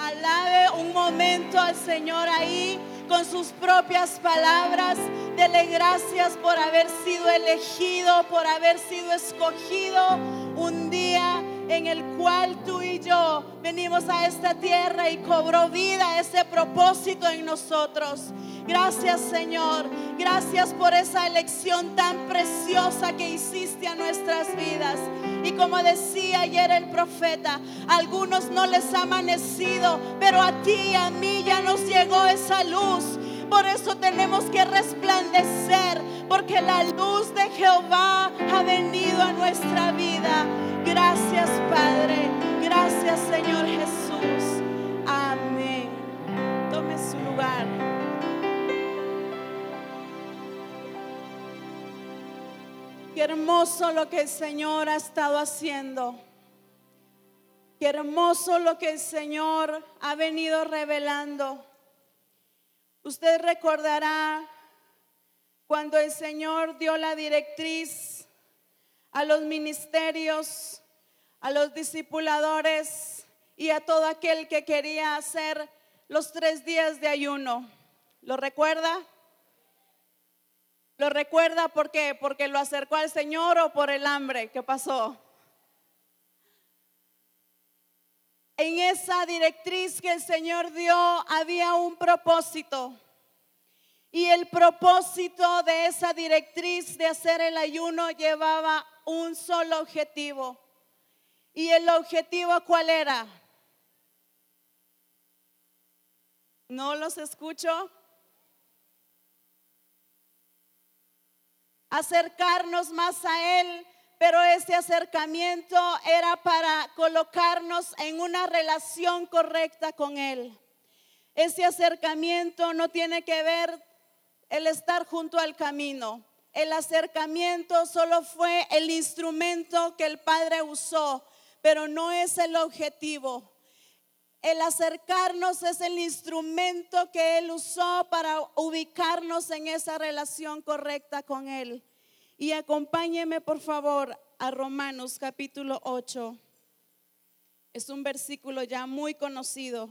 Alabe un momento al Señor ahí con sus propias palabras. Dele gracias por haber sido elegido, por haber sido escogido un día en el cual tú y yo venimos a esta tierra y cobró vida ese propósito en nosotros. Gracias Señor, gracias por esa elección tan preciosa que hiciste a nuestras vidas. Y como decía ayer el profeta, a algunos no les ha amanecido, pero a ti y a mí ya nos llegó esa luz. Por eso tenemos que resplandecer, porque la luz de Jehová ha venido a nuestra vida. Gracias Padre, gracias Señor Jesús. Amén. Tome su lugar. Qué hermoso lo que el Señor ha estado haciendo. Qué hermoso lo que el Señor ha venido revelando. Usted recordará cuando el Señor dio la directriz a los ministerios, a los discipuladores y a todo aquel que quería hacer los tres días de ayuno. ¿Lo recuerda? ¿Lo recuerda por qué? Porque lo acercó al Señor o por el hambre. ¿Qué pasó? En esa directriz que el Señor dio había un propósito. Y el propósito de esa directriz de hacer el ayuno llevaba un solo objetivo. ¿Y el objetivo cuál era? ¿No los escucho? Acercarnos más a Él, pero ese acercamiento era para colocarnos en una relación correcta con Él. Ese acercamiento no tiene que ver el estar junto al camino. El acercamiento solo fue el instrumento que el Padre usó, pero no es el objetivo. El acercarnos es el instrumento que Él usó para ubicarnos en esa relación correcta con Él. Y acompáñeme por favor a Romanos capítulo 8. Es un versículo ya muy conocido.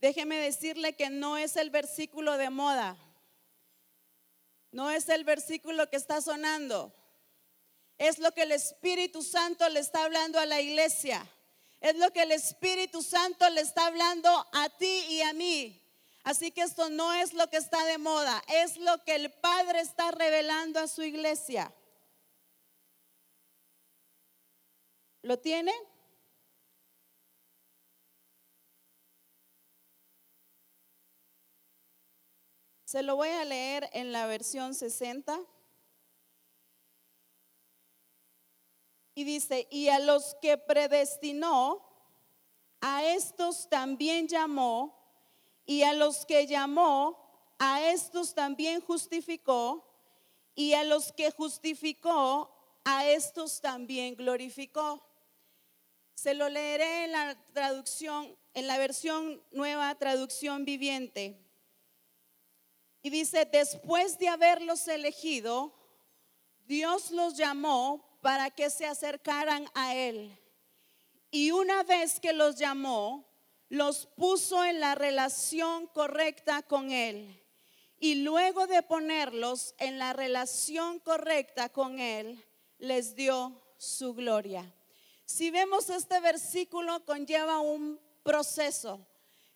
Déjeme decirle que no es el versículo de moda. No es el versículo que está sonando. Es lo que el Espíritu Santo le está hablando a la iglesia. Es lo que el Espíritu Santo le está hablando a ti y a mí. Así que esto no es lo que está de moda, es lo que el Padre está revelando a su iglesia. ¿Lo tiene? Se lo voy a leer en la versión 60. Y dice, y a los que predestinó, a estos también llamó, y a los que llamó, a estos también justificó, y a los que justificó, a estos también glorificó. Se lo leeré en la traducción, en la versión nueva traducción viviente. Y dice, después de haberlos elegido, Dios los llamó para que se acercaran a Él. Y una vez que los llamó, los puso en la relación correcta con Él. Y luego de ponerlos en la relación correcta con Él, les dio su gloria. Si vemos este versículo, conlleva un proceso.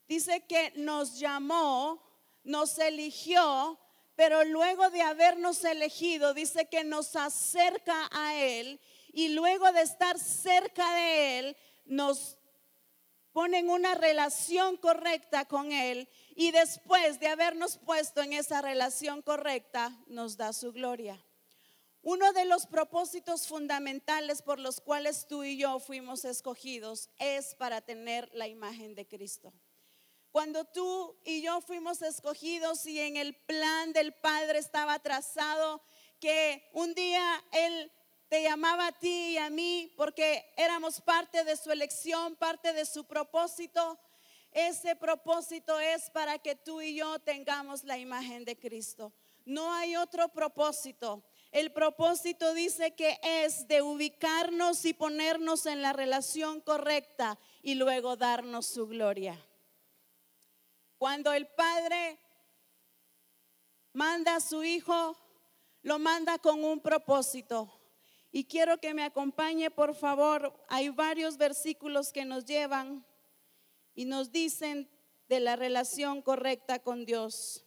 Dice que nos llamó, nos eligió, pero luego de habernos elegido, dice que nos acerca a Él y luego de estar cerca de Él, nos pone en una relación correcta con Él y después de habernos puesto en esa relación correcta, nos da su gloria. Uno de los propósitos fundamentales por los cuales tú y yo fuimos escogidos es para tener la imagen de Cristo. Cuando tú y yo fuimos escogidos y en el plan del Padre estaba trazado que un día Él te llamaba a ti y a mí porque éramos parte de su elección, parte de su propósito. Ese propósito es para que tú y yo tengamos la imagen de Cristo. No hay otro propósito. El propósito dice que es de ubicarnos y ponernos en la relación correcta y luego darnos su gloria. Cuando el Padre manda a su Hijo, lo manda con un propósito. Y quiero que me acompañe, por favor. Hay varios versículos que nos llevan y nos dicen de la relación correcta con Dios.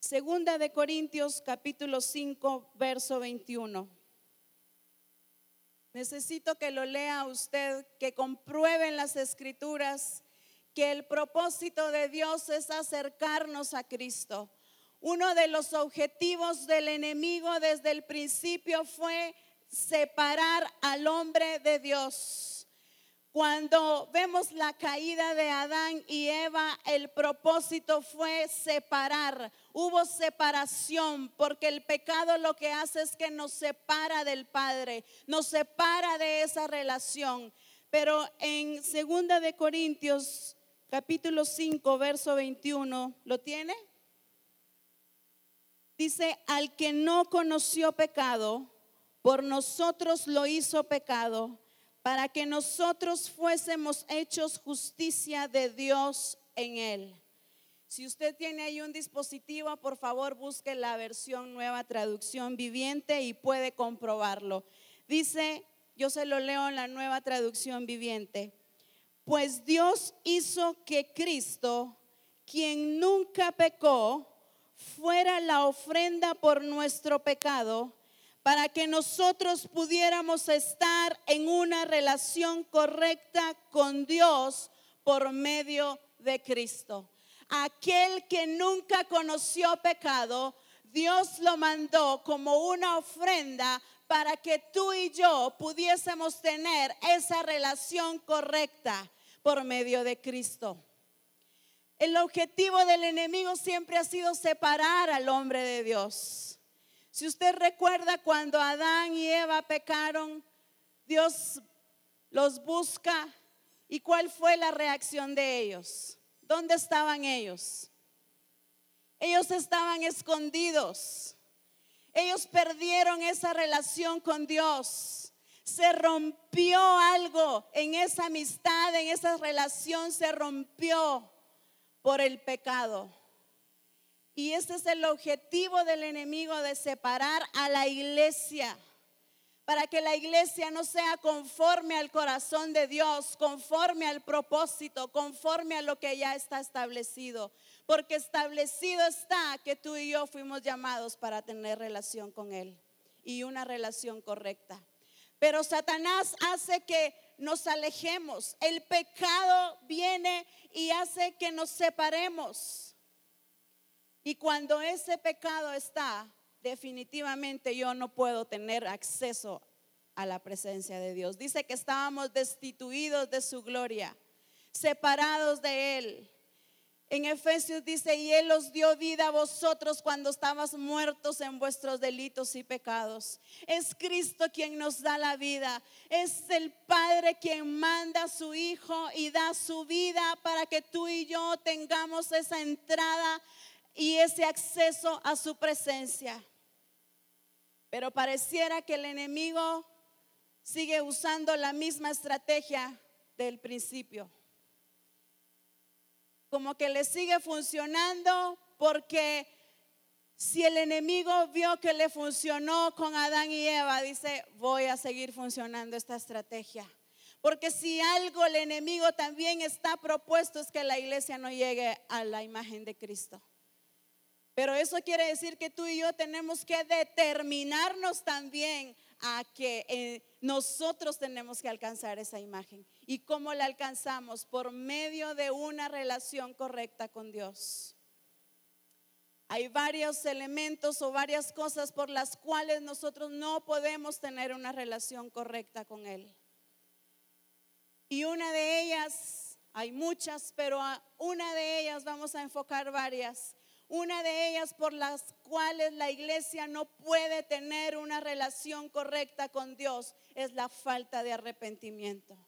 Segunda de Corintios capítulo 5, verso 21. Necesito que lo lea usted, que compruebe en las escrituras que el propósito de Dios es acercarnos a Cristo. Uno de los objetivos del enemigo desde el principio fue separar al hombre de Dios. Cuando vemos la caída de Adán y Eva, el propósito fue separar. Hubo separación porque el pecado lo que hace es que nos separa del Padre, nos separa de esa relación. Pero en segunda de Corintios capítulo 5, verso 21, ¿lo tiene? Dice, al que no conoció pecado, por nosotros lo hizo pecado, para que nosotros fuésemos hechos justicia de Dios en él. Si usted tiene ahí un dispositivo, por favor busque la versión nueva traducción viviente y puede comprobarlo. Dice, yo se lo leo en la nueva traducción viviente, pues Dios hizo que Cristo, quien nunca pecó, fuera la ofrenda por nuestro pecado, para que nosotros pudiéramos estar en una relación correcta con Dios por medio de Cristo. Aquel que nunca conoció pecado, Dios lo mandó como una ofrenda para que tú y yo pudiésemos tener esa relación correcta por medio de Cristo. El objetivo del enemigo siempre ha sido separar al hombre de Dios. Si usted recuerda cuando Adán y Eva pecaron, Dios los busca y cuál fue la reacción de ellos. ¿Dónde estaban ellos? Ellos estaban escondidos. Ellos perdieron esa relación con Dios. Se rompió algo en esa amistad, en esa relación, se rompió por el pecado. Y ese es el objetivo del enemigo de separar a la iglesia. Para que la iglesia no sea conforme al corazón de Dios, conforme al propósito, conforme a lo que ya está establecido. Porque establecido está que tú y yo fuimos llamados para tener relación con Él y una relación correcta. Pero Satanás hace que nos alejemos. El pecado viene y hace que nos separemos. Y cuando ese pecado está, definitivamente yo no puedo tener acceso a la presencia de Dios. Dice que estábamos destituidos de su gloria, separados de Él. En Efesios dice, y Él os dio vida a vosotros cuando estabas muertos en vuestros delitos y pecados. Es Cristo quien nos da la vida. Es el Padre quien manda a su Hijo y da su vida para que tú y yo tengamos esa entrada y ese acceso a su presencia. Pero pareciera que el enemigo sigue usando la misma estrategia del principio. Como que le sigue funcionando porque si el enemigo vio que le funcionó con Adán y Eva, dice, voy a seguir funcionando esta estrategia. Porque si algo el enemigo también está propuesto es que la iglesia no llegue a la imagen de Cristo. Pero eso quiere decir que tú y yo tenemos que determinarnos también a que eh, nosotros tenemos que alcanzar esa imagen. ¿Y cómo la alcanzamos? Por medio de una relación correcta con Dios. Hay varios elementos o varias cosas por las cuales nosotros no podemos tener una relación correcta con Él. Y una de ellas, hay muchas, pero una de ellas vamos a enfocar varias una de ellas por las cuales la iglesia no puede tener una relación correcta con Dios es la falta de arrepentimiento.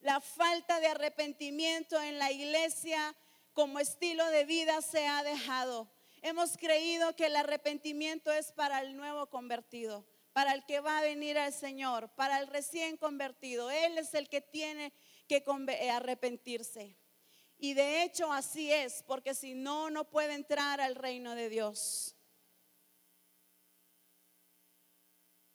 La falta de arrepentimiento en la iglesia como estilo de vida se ha dejado. Hemos creído que el arrepentimiento es para el nuevo convertido, para el que va a venir al Señor, para el recién convertido. Él es el que tiene que arrepentirse. Y de hecho así es, porque si no, no puede entrar al reino de Dios.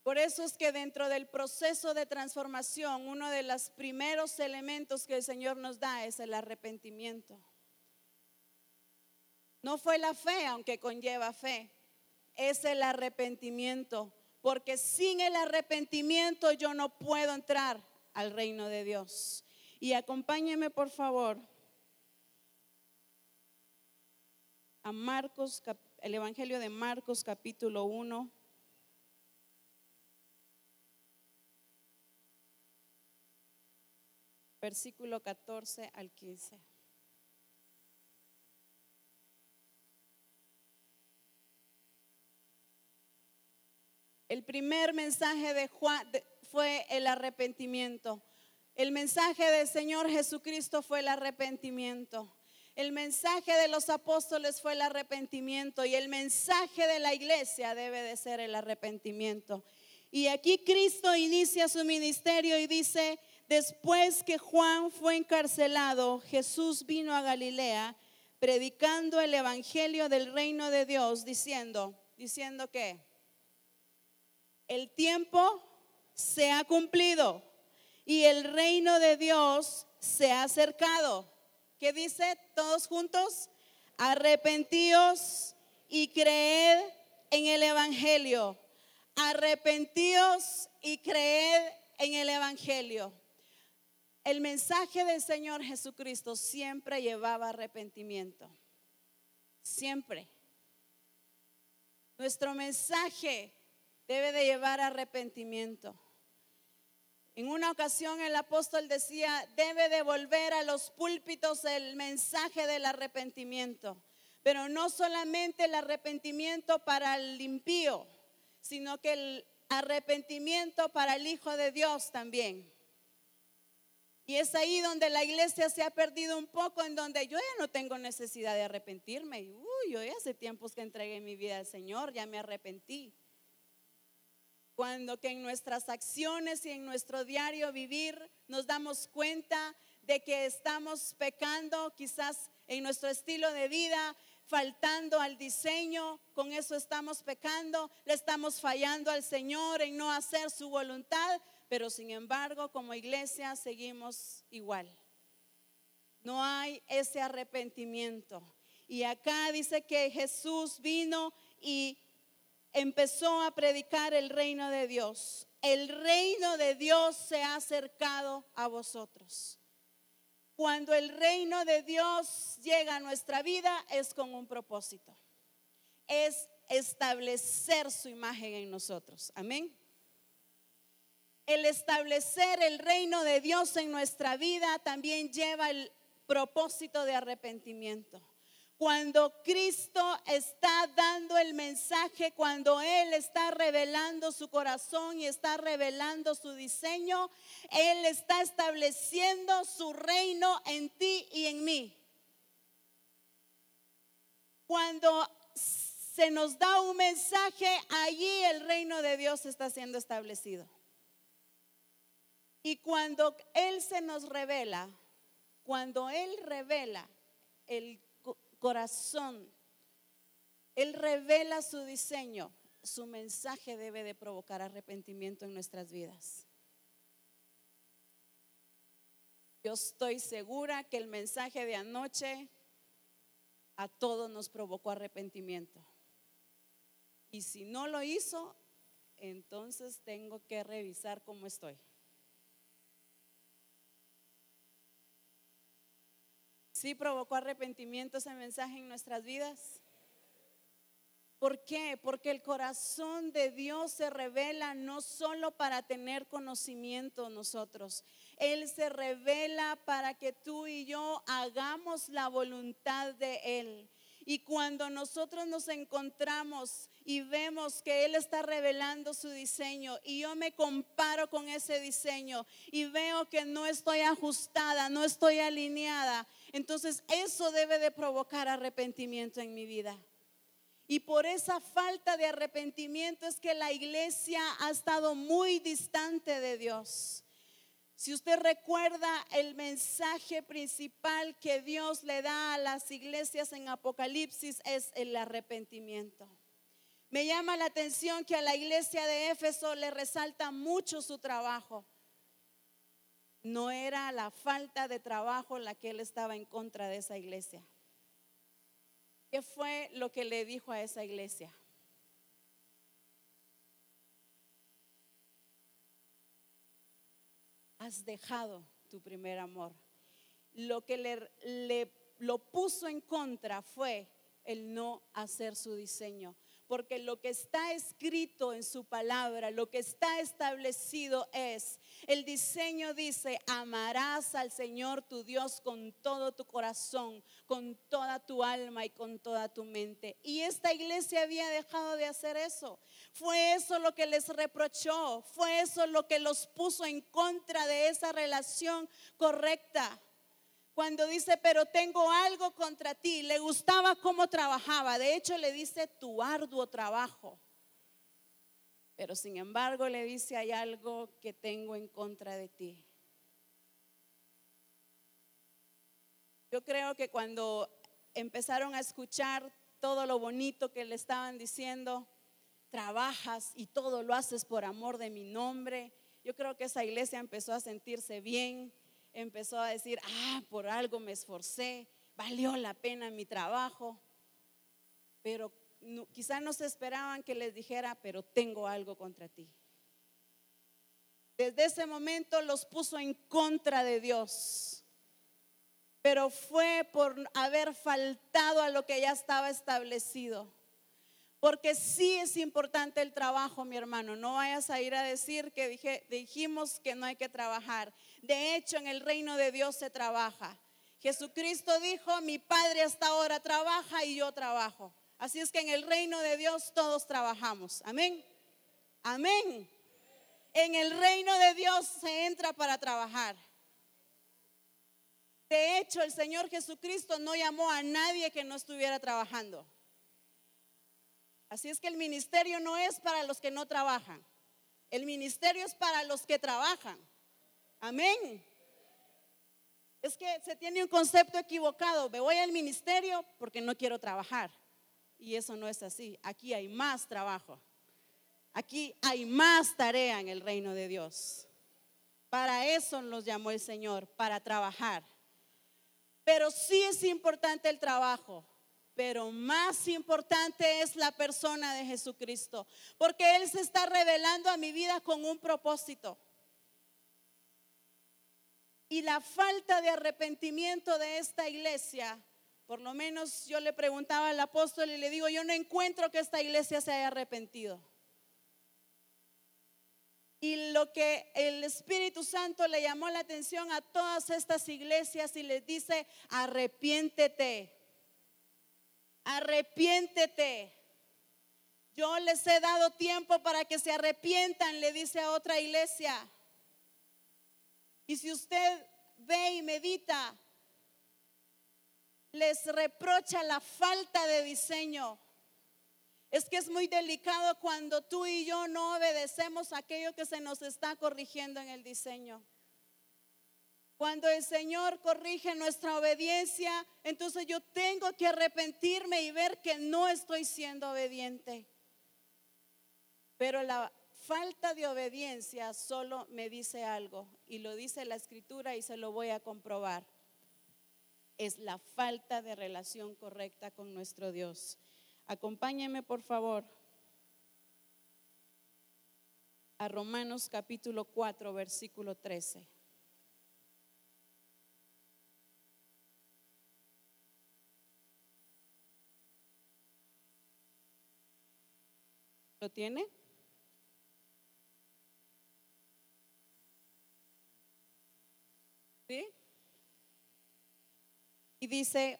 Por eso es que dentro del proceso de transformación, uno de los primeros elementos que el Señor nos da es el arrepentimiento. No fue la fe, aunque conlleva fe, es el arrepentimiento, porque sin el arrepentimiento yo no puedo entrar al reino de Dios. Y acompáñeme por favor a Marcos, el Evangelio de Marcos capítulo 1. Versículo 14 al 15. El primer mensaje de Juan fue el arrepentimiento. El mensaje del Señor Jesucristo fue el arrepentimiento. El mensaje de los apóstoles fue el arrepentimiento y el mensaje de la iglesia debe de ser el arrepentimiento. Y aquí Cristo inicia su ministerio y dice, después que Juan fue encarcelado, Jesús vino a Galilea predicando el evangelio del reino de Dios, diciendo, diciendo que el tiempo se ha cumplido y el reino de Dios se ha acercado. ¿Qué dice todos juntos? Arrepentíos y creed en el Evangelio. Arrepentíos y creed en el Evangelio. El mensaje del Señor Jesucristo siempre llevaba arrepentimiento. Siempre. Nuestro mensaje debe de llevar arrepentimiento. En una ocasión el apóstol decía, debe devolver a los púlpitos el mensaje del arrepentimiento, pero no solamente el arrepentimiento para el impío, sino que el arrepentimiento para el Hijo de Dios también. Y es ahí donde la iglesia se ha perdido un poco, en donde yo ya no tengo necesidad de arrepentirme. Uy, yo ya hace tiempos que entregué mi vida al Señor, ya me arrepentí cuando que en nuestras acciones y en nuestro diario vivir nos damos cuenta de que estamos pecando quizás en nuestro estilo de vida, faltando al diseño, con eso estamos pecando, le estamos fallando al Señor en no hacer su voluntad, pero sin embargo como iglesia seguimos igual. No hay ese arrepentimiento. Y acá dice que Jesús vino y empezó a predicar el reino de Dios. El reino de Dios se ha acercado a vosotros. Cuando el reino de Dios llega a nuestra vida es con un propósito. Es establecer su imagen en nosotros. Amén. El establecer el reino de Dios en nuestra vida también lleva el propósito de arrepentimiento cuando Cristo está dando el mensaje, cuando Él está revelando su corazón y está revelando su diseño, Él está estableciendo su reino en ti y en mí. Cuando se nos da un mensaje, allí el reino de Dios está siendo establecido. Y cuando Él se nos revela, cuando Él revela el corazón. Él revela su diseño. Su mensaje debe de provocar arrepentimiento en nuestras vidas. Yo estoy segura que el mensaje de anoche a todos nos provocó arrepentimiento. Y si no lo hizo, entonces tengo que revisar cómo estoy. ¿Sí provocó arrepentimiento ese mensaje en nuestras vidas? ¿Por qué? Porque el corazón de Dios se revela no solo para tener conocimiento nosotros, Él se revela para que tú y yo hagamos la voluntad de Él. Y cuando nosotros nos encontramos y vemos que Él está revelando su diseño y yo me comparo con ese diseño y veo que no estoy ajustada, no estoy alineada, entonces eso debe de provocar arrepentimiento en mi vida. Y por esa falta de arrepentimiento es que la iglesia ha estado muy distante de Dios. Si usted recuerda el mensaje principal que Dios le da a las iglesias en Apocalipsis es el arrepentimiento. Me llama la atención que a la iglesia de Éfeso le resalta mucho su trabajo. No era la falta de trabajo la que él estaba en contra de esa iglesia. ¿Qué fue lo que le dijo a esa iglesia? Has dejado tu primer amor. Lo que le, lo puso en contra fue el no hacer su diseño. Porque lo que está escrito en su palabra, lo que está establecido es, el diseño dice, amarás al Señor tu Dios con todo tu corazón, con toda tu alma y con toda tu mente. Y esta iglesia había dejado de hacer eso. Fue eso lo que les reprochó, fue eso lo que los puso en contra de esa relación correcta. Cuando dice, pero tengo algo contra ti, le gustaba cómo trabajaba. De hecho, le dice tu arduo trabajo. Pero sin embargo, le dice, hay algo que tengo en contra de ti. Yo creo que cuando empezaron a escuchar todo lo bonito que le estaban diciendo, trabajas y todo lo haces por amor de mi nombre, yo creo que esa iglesia empezó a sentirse bien, empezó a decir, ah, por algo me esforcé, valió la pena mi trabajo. Pero quizás no se esperaban que les dijera, pero tengo algo contra ti. Desde ese momento los puso en contra de Dios. Pero fue por haber faltado a lo que ya estaba establecido. Porque sí es importante el trabajo, mi hermano. No vayas a ir a decir que dijimos que no hay que trabajar. De hecho, en el reino de Dios se trabaja. Jesucristo dijo, mi Padre hasta ahora trabaja y yo trabajo. Así es que en el reino de Dios todos trabajamos. Amén. Amén. En el reino de Dios se entra para trabajar. De hecho, el Señor Jesucristo no llamó a nadie que no estuviera trabajando. Así es que el ministerio no es para los que no trabajan. El ministerio es para los que trabajan. Amén. Es que se tiene un concepto equivocado. Me voy al ministerio porque no quiero trabajar. Y eso no es así. Aquí hay más trabajo. Aquí hay más tarea en el reino de Dios. Para eso nos llamó el Señor, para trabajar. Pero sí es importante el trabajo pero más importante es la persona de Jesucristo, porque Él se está revelando a mi vida con un propósito. Y la falta de arrepentimiento de esta iglesia, por lo menos yo le preguntaba al apóstol y le digo, yo no encuentro que esta iglesia se haya arrepentido. Y lo que el Espíritu Santo le llamó la atención a todas estas iglesias y les dice, arrepiéntete arrepiéntete. Yo les he dado tiempo para que se arrepientan, le dice a otra iglesia. Y si usted ve y medita, les reprocha la falta de diseño. Es que es muy delicado cuando tú y yo no obedecemos aquello que se nos está corrigiendo en el diseño. Cuando el Señor corrige nuestra obediencia, entonces yo tengo que arrepentirme y ver que no estoy siendo obediente. Pero la falta de obediencia solo me dice algo, y lo dice la escritura y se lo voy a comprobar. Es la falta de relación correcta con nuestro Dios. Acompáñenme, por favor, a Romanos capítulo 4, versículo 13. ¿Lo tiene? ¿Sí? Y dice,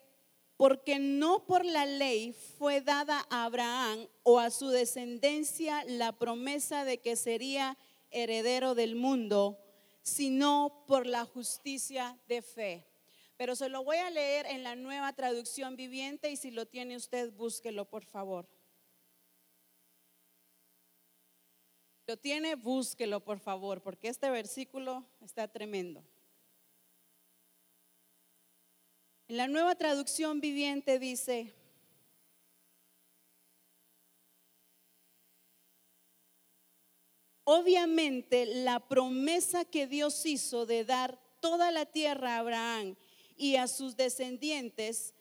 porque no por la ley fue dada a Abraham o a su descendencia la promesa de que sería heredero del mundo, sino por la justicia de fe. Pero se lo voy a leer en la nueva traducción viviente y si lo tiene usted, búsquelo por favor. Tiene, búsquelo por favor, porque este versículo está tremendo. En la nueva traducción viviente dice, obviamente la promesa que Dios hizo de dar toda la tierra a Abraham y a sus descendientes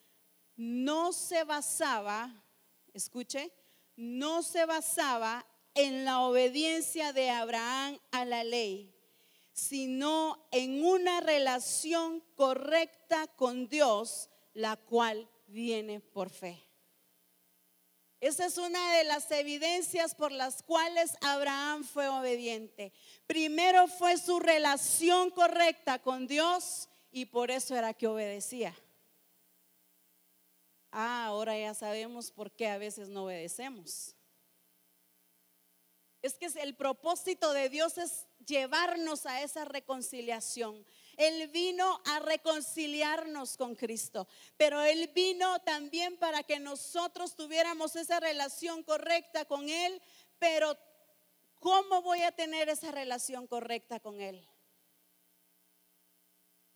no se basaba, escuche, no se basaba en la obediencia de Abraham a la ley, sino en una relación correcta con Dios, la cual viene por fe. Esa es una de las evidencias por las cuales Abraham fue obediente. Primero fue su relación correcta con Dios y por eso era que obedecía. Ah, ahora ya sabemos por qué a veces no obedecemos. Es que el propósito de Dios es llevarnos a esa reconciliación. Él vino a reconciliarnos con Cristo, pero Él vino también para que nosotros tuviéramos esa relación correcta con Él, pero ¿cómo voy a tener esa relación correcta con Él?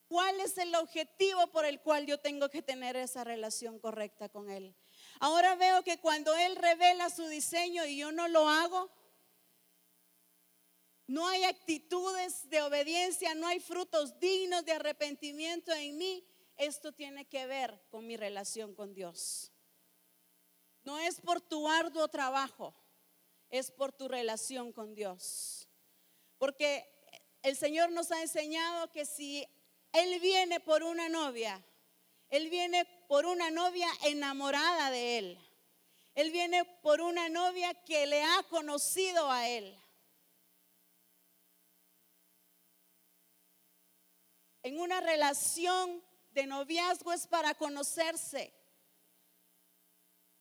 ¿Cuál es el objetivo por el cual yo tengo que tener esa relación correcta con Él? Ahora veo que cuando Él revela su diseño y yo no lo hago, no hay actitudes de obediencia, no hay frutos dignos de arrepentimiento en mí. Esto tiene que ver con mi relación con Dios. No es por tu arduo trabajo, es por tu relación con Dios. Porque el Señor nos ha enseñado que si Él viene por una novia, Él viene por una novia enamorada de Él. Él viene por una novia que le ha conocido a Él. En una relación de noviazgo es para conocerse.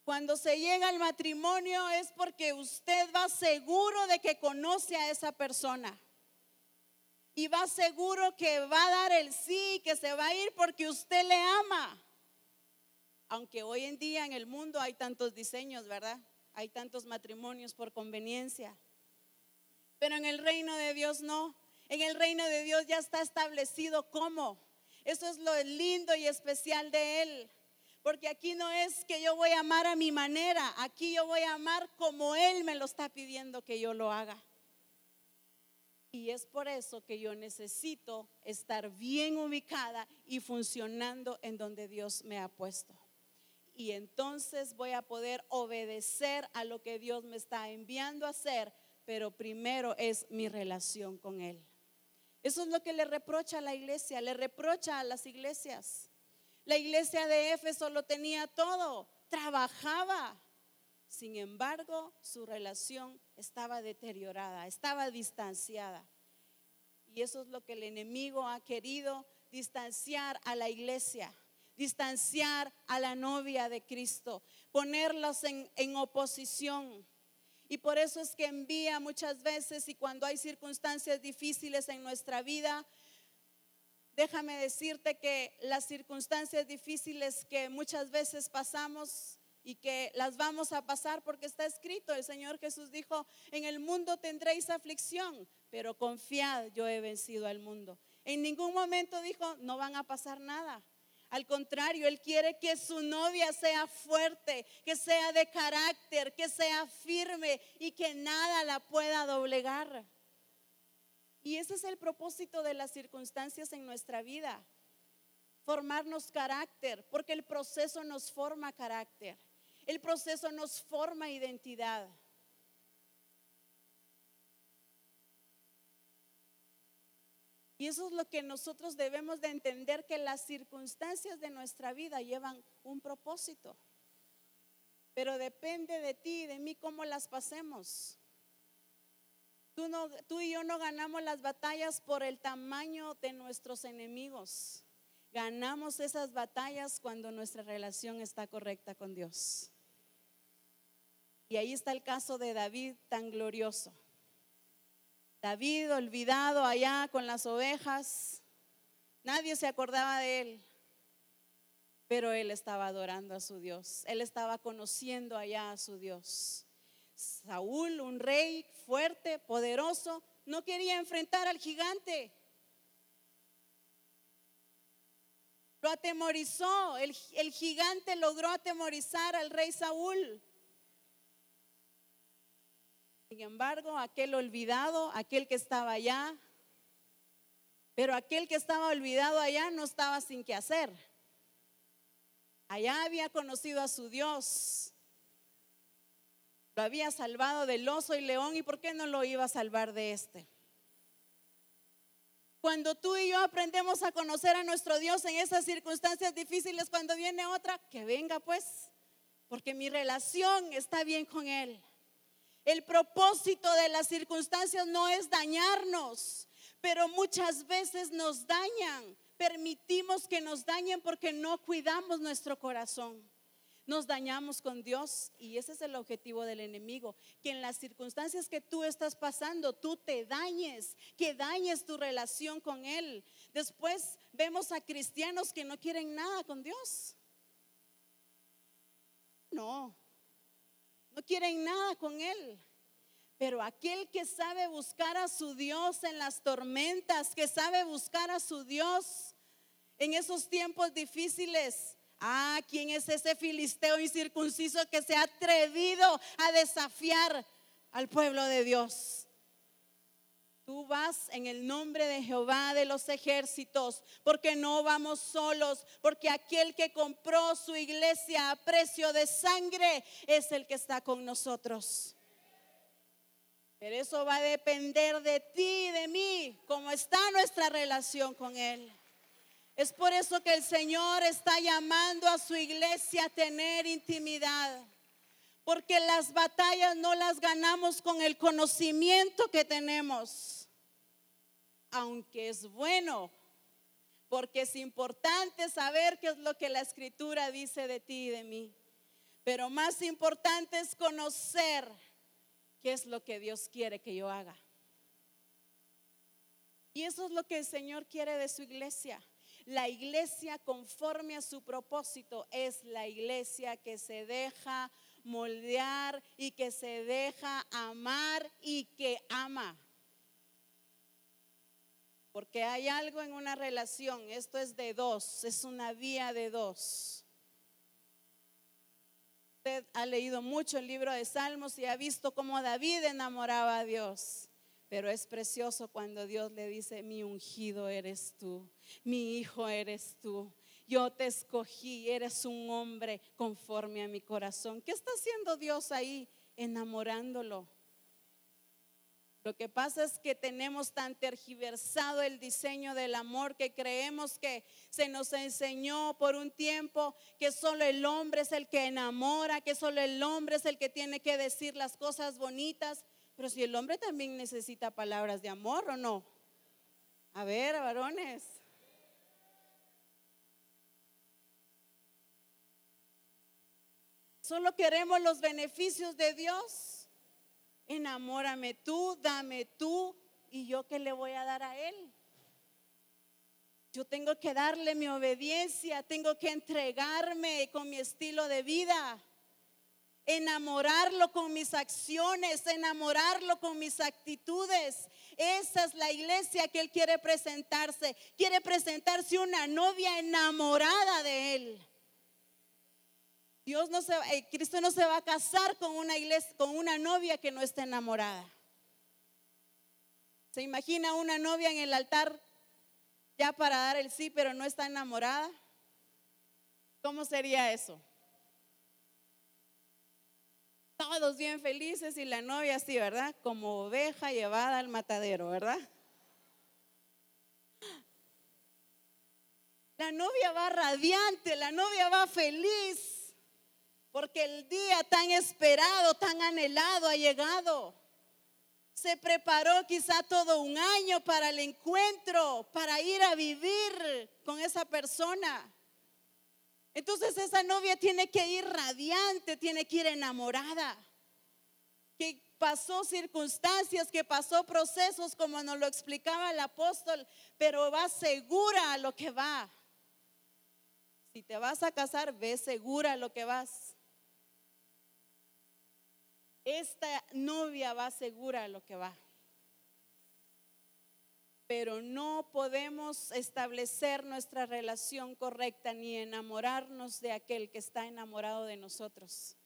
Cuando se llega al matrimonio es porque usted va seguro de que conoce a esa persona. Y va seguro que va a dar el sí, que se va a ir porque usted le ama. Aunque hoy en día en el mundo hay tantos diseños, ¿verdad? Hay tantos matrimonios por conveniencia. Pero en el reino de Dios no. En el reino de Dios ya está establecido cómo. Eso es lo lindo y especial de Él. Porque aquí no es que yo voy a amar a mi manera, aquí yo voy a amar como Él me lo está pidiendo que yo lo haga. Y es por eso que yo necesito estar bien ubicada y funcionando en donde Dios me ha puesto. Y entonces voy a poder obedecer a lo que Dios me está enviando a hacer, pero primero es mi relación con Él. Eso es lo que le reprocha a la iglesia, le reprocha a las iglesias. La iglesia de Éfeso lo tenía todo, trabajaba. Sin embargo, su relación estaba deteriorada, estaba distanciada. Y eso es lo que el enemigo ha querido, distanciar a la iglesia, distanciar a la novia de Cristo, ponerlas en, en oposición. Y por eso es que envía muchas veces y cuando hay circunstancias difíciles en nuestra vida, déjame decirte que las circunstancias difíciles que muchas veces pasamos y que las vamos a pasar porque está escrito, el Señor Jesús dijo, en el mundo tendréis aflicción, pero confiad, yo he vencido al mundo. En ningún momento dijo, no van a pasar nada. Al contrario, Él quiere que su novia sea fuerte, que sea de carácter, que sea firme y que nada la pueda doblegar. Y ese es el propósito de las circunstancias en nuestra vida. Formarnos carácter, porque el proceso nos forma carácter. El proceso nos forma identidad. Y eso es lo que nosotros debemos de entender, que las circunstancias de nuestra vida llevan un propósito. Pero depende de ti y de mí cómo las pasemos. Tú, tú y yo no ganamos las batallas por el tamaño de nuestros enemigos. Ganamos esas batallas cuando nuestra relación está correcta con Dios. Y ahí está el caso de David tan glorioso. David olvidado allá con las ovejas. Nadie se acordaba de él, pero él estaba adorando a su Dios. Él estaba conociendo allá a su Dios. Saúl, un rey fuerte, poderoso, no quería enfrentar al gigante. Lo atemorizó. El, gigante logró atemorizar al rey Saúl. Sin embargo, aquel olvidado, aquel que estaba allá, pero aquel que estaba olvidado allá no estaba sin qué hacer. Allá había conocido a su Dios. Lo había salvado del oso y león y ¿por qué no lo iba a salvar de este? Cuando tú y yo aprendemos a conocer a nuestro Dios en esas circunstancias difíciles, cuando viene otra, que venga pues, porque mi relación está bien con Él. El propósito de las circunstancias no es dañarnos, pero muchas veces nos dañan. Permitimos que nos dañen porque no cuidamos nuestro corazón. Nos dañamos con Dios y ese es el objetivo del enemigo, que en las circunstancias que tú estás pasando, tú te dañes, que dañes tu relación con Él. Después vemos a cristianos que no quieren nada con Dios. No, no quieren nada con Él. Pero aquel que sabe buscar a su Dios en las tormentas, que sabe buscar a su Dios en esos tiempos difíciles. Ah, ¿quién es ese filisteo incircunciso que se ha atrevido a desafiar al pueblo de Dios? Tú vas en el nombre de Jehová de los ejércitos, porque no vamos solos, porque aquel que compró su iglesia a precio de sangre es el que está con nosotros. Pero eso va a depender de ti y de mí, cómo está nuestra relación con Él. Es por eso que el Señor está llamando a su iglesia a tener intimidad. Porque las batallas no las ganamos con el conocimiento que tenemos. Aunque es bueno, porque es importante saber qué es lo que la escritura dice de ti y de mí. Pero más importante es conocer qué es lo que Dios quiere que yo haga. Y eso es lo que el Señor quiere de su iglesia. La iglesia conforme a su propósito es la iglesia que se deja moldear y que se deja amar y que ama. Porque hay algo en una relación, esto es de dos, es una vía de dos usted ha leído mucho el libro de Salmos y ha visto cómo David enamoraba a Dios. Pero es precioso cuando Dios le dice, mi ungido eres tú, mi hijo eres tú. Yo te escogí, eres un hombre conforme a mi corazón. ¿Qué está haciendo Dios ahí enamorándolo? Lo que pasa es que tenemos tan tergiversado el diseño del amor que creemos que se nos enseñó por un tiempo que solo el hombre es el que enamora, que solo el hombre es el que tiene que decir las cosas bonitas. Pero si el hombre también necesita palabras de amor o no. A ver, varones. Solo queremos los beneficios de Dios enamórame tú, dame tú, y yo qué le voy a dar a él. Yo tengo que darle mi obediencia, tengo que entregarme con mi estilo de vida, enamorarlo con mis acciones, enamorarlo con mis actitudes. Esa es la iglesia que él quiere presentarse. Quiere presentarse una novia enamorada de él. Dios no se, eh, Cristo no se va a casar con una iglesia, con una novia que no está enamorada. ¿Se imagina una novia en el altar ya para dar el sí, pero no está enamorada? ¿Cómo sería eso? Todos bien felices y la novia así, ¿verdad? Como oveja llevada al matadero, ¿verdad? La novia va radiante, la novia va feliz porque el día tan esperado, tan anhelado ha llegado. Se preparó quizá todo un año para el encuentro, para ir a vivir con esa persona. Entonces esa novia tiene que ir radiante, tiene que ir enamorada, que pasó circunstancias, que pasó procesos como nos lo explicaba el apóstol, pero va segura a lo que va. Si te vas a casar, ve segura a lo que vas. Esta novia va segura a lo que va. Pero no podemos establecer nuestra relación correcta ni enamorarnos de aquel que está enamorado de nosotros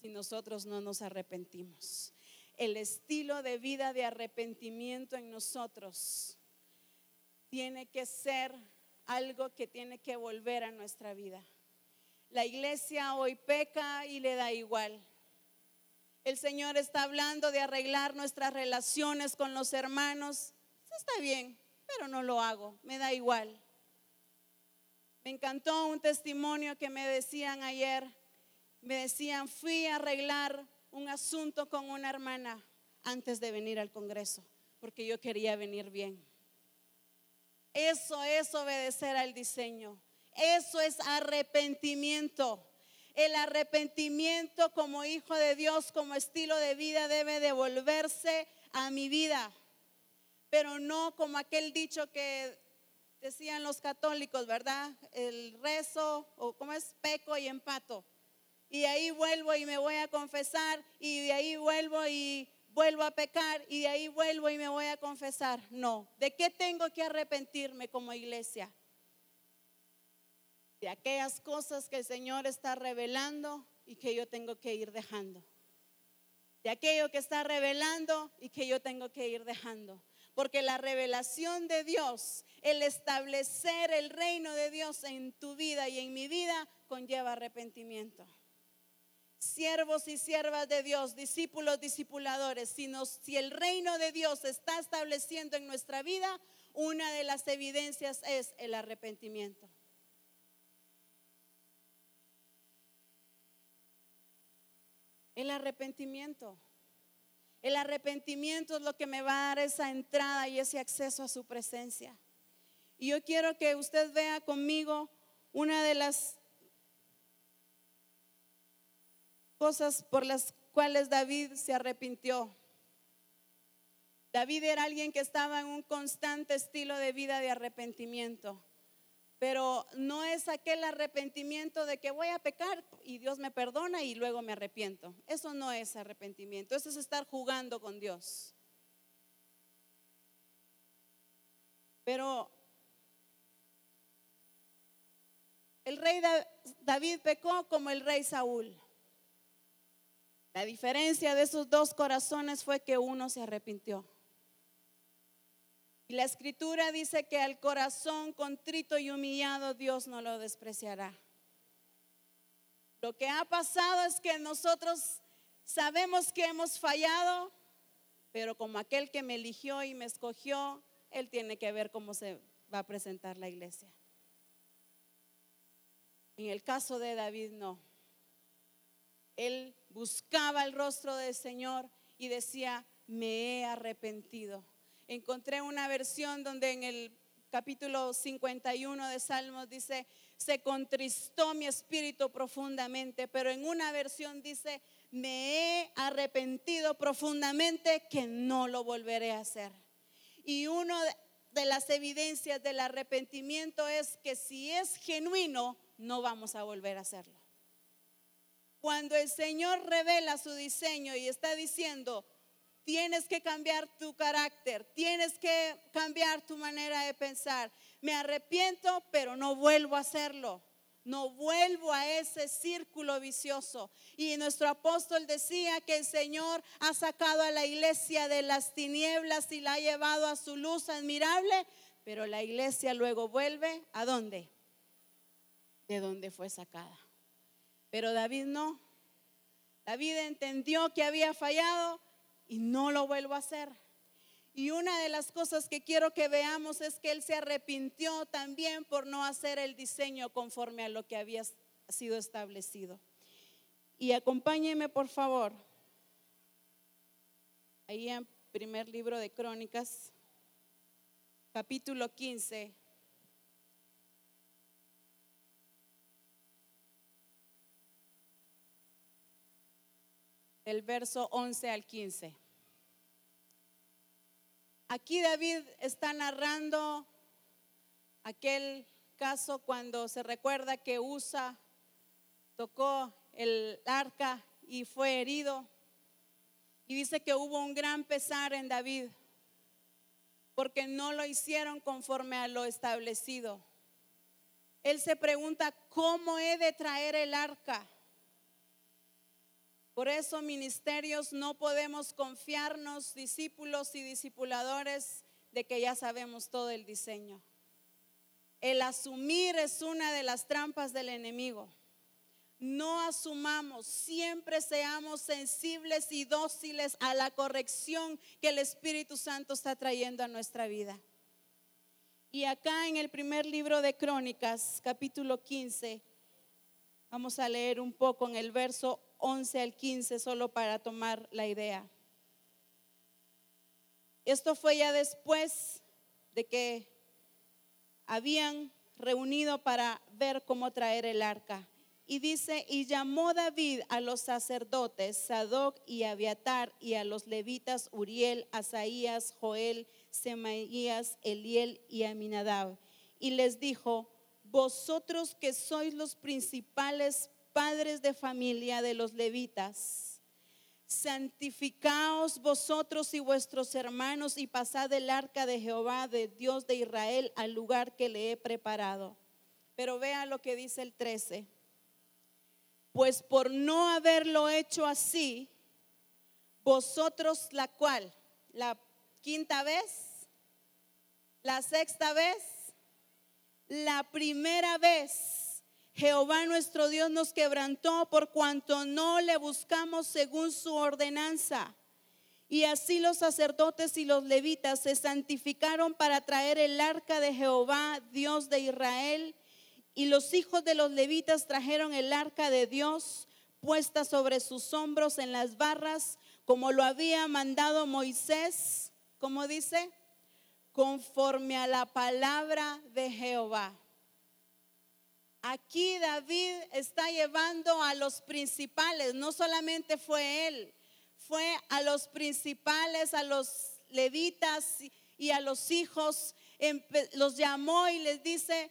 si nosotros no nos arrepentimos. El estilo de vida de arrepentimiento en nosotros tiene que ser algo que tiene que volver a nuestra vida. La iglesia hoy peca y le da igual. El Señor está hablando de arreglar nuestras relaciones con los hermanos. Está bien, pero no lo hago, me da igual. Me encantó un testimonio que me decían ayer. Me decían, fui a arreglar un asunto con una hermana antes de venir al Congreso, porque yo quería venir bien. Eso es obedecer al diseño. Eso es arrepentimiento. El arrepentimiento como hijo de Dios, como estilo de vida, debe devolverse a mi vida, pero no como aquel dicho que decían los católicos, ¿verdad? El rezo, o como es peco y empato. Y ahí vuelvo y me voy a confesar, y de ahí vuelvo y vuelvo a pecar, y de ahí vuelvo y me voy a confesar. No, ¿de qué tengo que arrepentirme como iglesia? De aquellas cosas que el Señor está revelando y que yo tengo que ir dejando. De aquello que está revelando y que yo tengo que ir dejando. Porque la revelación de Dios, el establecer el reino de Dios en tu vida y en mi vida, conlleva arrepentimiento. Siervos y siervas de Dios, discípulos, discipuladores, si, si el reino de Dios está estableciendo en nuestra vida, una de las evidencias es el arrepentimiento. El arrepentimiento. El arrepentimiento es lo que me va a dar esa entrada y ese acceso a su presencia. Y yo quiero que usted vea conmigo una de las cosas por las cuales David se arrepintió. David era alguien que estaba en un constante estilo de vida de arrepentimiento pero no es aquel arrepentimiento de que voy a pecar y Dios me perdona y luego me arrepiento. Eso no es arrepentimiento, eso es estar jugando con Dios. Pero el rey David pecó como el rey Saúl. La diferencia de esos dos corazones fue que uno se arrepintió. Y la escritura dice que al corazón contrito y humillado Dios no lo despreciará. Lo que ha pasado es que nosotros sabemos que hemos fallado, pero como aquel que me eligió y me escogió, Él tiene que ver cómo se va a presentar la iglesia. En el caso de David no. Él buscaba el rostro del Señor y decía, me he arrepentido encontré una versión donde en el capítulo 51 de Salmos dice, se contristó mi espíritu profundamente, pero en una versión dice, me he arrepentido profundamente que no lo volveré a hacer. Y una de las evidencias del arrepentimiento es que si es genuino, no vamos a volver a hacerlo. Cuando el Señor revela su diseño y está diciendo, Tienes que cambiar tu carácter, tienes que cambiar tu manera de pensar. Me arrepiento, pero no vuelvo a hacerlo. No vuelvo a ese círculo vicioso. Y nuestro apóstol decía que el Señor ha sacado a la iglesia de las tinieblas y la ha llevado a su luz admirable, pero la iglesia luego vuelve a dónde? De donde fue sacada. Pero David no. David entendió que había fallado, y no lo vuelvo a hacer. Y una de las cosas que quiero que veamos es que él se arrepintió también por no hacer el diseño conforme a lo que había sido establecido. Y acompáñeme por favor, ahí en primer libro de Crónicas, capítulo 15. el verso 11 al 15. Aquí David está narrando aquel caso cuando se recuerda que Usa tocó el arca y fue herido Y dice que hubo un gran pesar en David porque no lo hicieron conforme a lo establecido. Él se pregunta, ¿cómo he de traer el arca? Por eso, ministerios, no podemos confiarnos, discípulos y discipuladores, de que ya sabemos todo el diseño. El asumir es una de las trampas del enemigo. No asumamos, siempre seamos sensibles y dóciles a la corrección que el Espíritu Santo está trayendo a nuestra vida. Y acá en el primer libro de Crónicas, capítulo 15, vamos a leer un poco en el verso 11 al 15, solo para tomar la idea. Esto fue ya después de que habían reunido para ver cómo traer el arca. Y dice, y llamó David a los sacerdotes, Sadoc y Abiatar, y a los levitas Uriel, Asaías, Joel, Semaías, Eliel y Aminadab. Y les dijo, vosotros que sois los principales padres de familia de los levitas, santificaos vosotros y vuestros hermanos y pasad el arca de Jehová, de Dios de Israel, al lugar que le he preparado. Pero vea lo que dice el 13 pues por no haberlo hecho así, vosotros la cual, la quinta vez, la sexta vez, la primera vez, Jehová nuestro Dios nos quebrantó por cuanto no le buscamos según su ordenanza. Y así los sacerdotes y los levitas se santificaron para traer el arca de Jehová, Dios de Israel, y los hijos de los levitas trajeron el arca de Dios puesta sobre sus hombros en las barras, como lo había mandado Moisés, como dice, conforme a la palabra de Jehová. Aquí David está llevando a los principales, no solamente fue él, fue a los principales, a los levitas y a los hijos, los llamó y les dice,